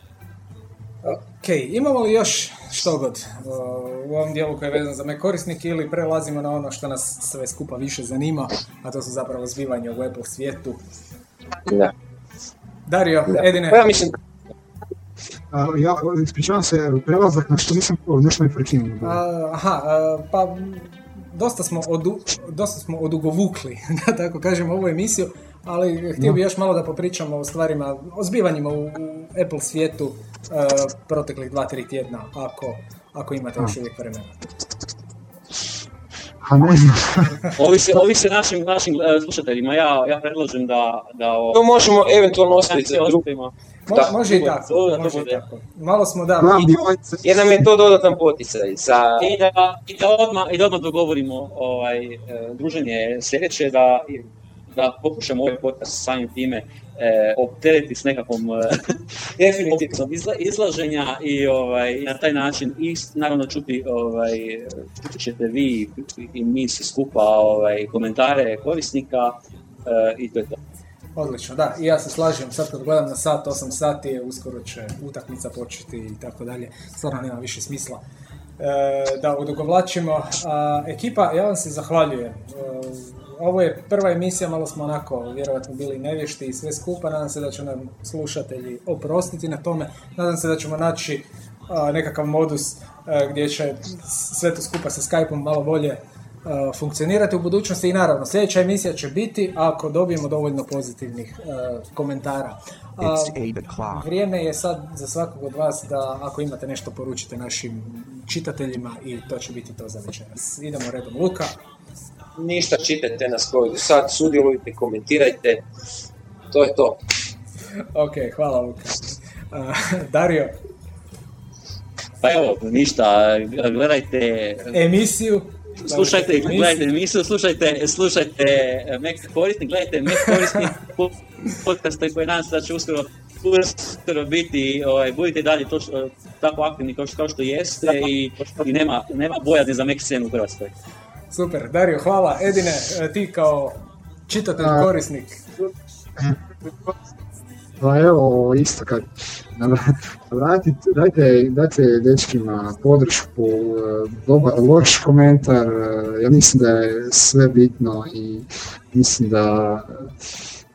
Ok, imamo li još što god uh, u ovom dijelu koji je vezan za me korisnike ili prelazimo na ono što nas sve skupa više zanima, a to su zapravo zbivanja u web svijetu. Da. Dario, Da. Edine, Pa ja mislim, A, ja ispričavam se, prelazak na što nisam nešto me prekinuo. a, aha, a, pa dosta smo, odu, dosta smo odugovukli, da tako kažem, ovu emisiju, ali htio bih još malo da popričamo o stvarima, o zbivanjima u, u Apple svijetu proteklih dva, tri tjedna, ako, ako imate još uvijek vremena. A ne znam. Ovisi, ovisi našim, našim e, slušateljima, ja, ja predlažem da, da o, to možemo eventualno ostaviti za. Mo- Da. može i tako, može i tako. Malo smo, da, Znam bi ovaj se- jer nam je to dodatan poticaj za... I da, i da odmah, i da odmah dogovorimo ovaj, e, druženje sljedeće, da, da pokušamo ovaj podcast samim time e, optereti s nekakvom e, Definitivno. opisom izla, izlaženja i ovaj, na taj način i naravno čuti, ovaj, čuti ćete vi i mi svi skupa ovaj, komentare korisnika e, i to je to. Odlično, da, i ja se slažem, sad kad gledam na sat, 8 sati je, uskoro će utakmica početi i tako dalje, stvarno nema više smisla da odugovlačimo. Ekipa, ja vam se zahvaljujem. E, ovo je prva emisija, malo smo onako vjerojatno bili nevješti i sve skupa, nadam se da će nam slušatelji oprostiti na tome, nadam se da ćemo naći nekakav modus a, gdje će sve to skupa sa Skypeom malo bolje funkcionirati u budućnosti i naravno sljedeća emisija će biti ako dobijemo dovoljno pozitivnih uh, komentara. O'clock. vrijeme je sad za svakog od vas da ako imate nešto poručite našim čitateljima i to će biti to za večeras. Idemo redom Luka. Ništa, čitajte nas kao i do sad, sudjelujte, komentirajte, to je to. Ok, hvala Luka. Uh, Dario, Pa evo, ništa, gledajte, emisiju. Slušajte, gledajte emisiju, slušajte, slušajte Mac korisnik, gledajte Mac korisnik podcaste koje nadam se da će uskoro uskoro biti, ovaj, budite dalje to, što- tako aktivni kao što, kao što jeste i, i nema, nema bojazni za Mac scenu u Hrvatskoj. Super, Dario, hvala. Edine, e, ti kao čitatelj, korisnik. Pa evo, isto kad vratite, dajte, dajte dečkima podršku, e, dobar, loš komentar, e, ja mislim da je sve bitno i mislim da,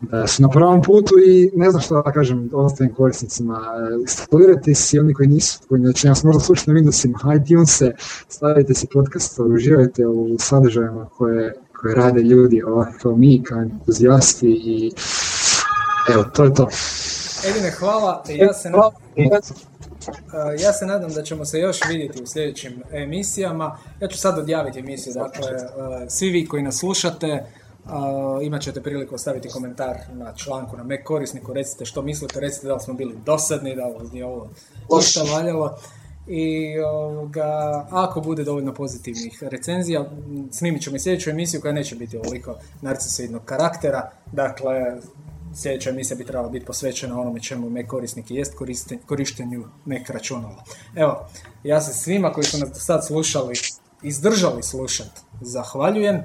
da su na pravom putu i ne znam što da kažem ostalim korisnicima, e, instalirajte si oni koji nisu, koji znači nas možda slušati na Windowsima, iTunese, stavite si podcast, uživajte u sadržajima koje, koje rade ljudi ovako mi, kao entuzijasti i Evo, to je to. Edine, hvala. Ja se, nadam, ja se nadam da ćemo se još vidjeti u sljedećim emisijama. Ja ću sad odjaviti emisiju. Dakle, svi vi koji nas slušate, imat ćete priliku ostaviti komentar na članku na Mac korisniku, recite što mislite, recite da li smo bili dosadni, da li je ovo ništa valjalo. I ovoga, ako bude dovoljno pozitivnih recenzija, snimit ćemo i sljedeću emisiju koja neće biti ovoliko narcisoidnog karaktera. Dakle, sljedeća emisija bi trebala biti posvećena onome čemu Mac korisnik jest korištenju Mac računala. Evo, ja se svima koji su nas do sad slušali, izdržali slušat, zahvaljujem.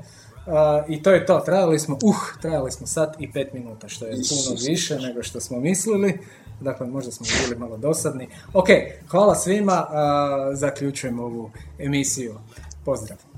I to je to, trajali smo, uh, trajali smo sat i pet minuta, što je puno više nego što smo mislili. Dakle, možda smo bili malo dosadni. Ok, hvala svima, zaključujem ovu emisiju. Pozdrav!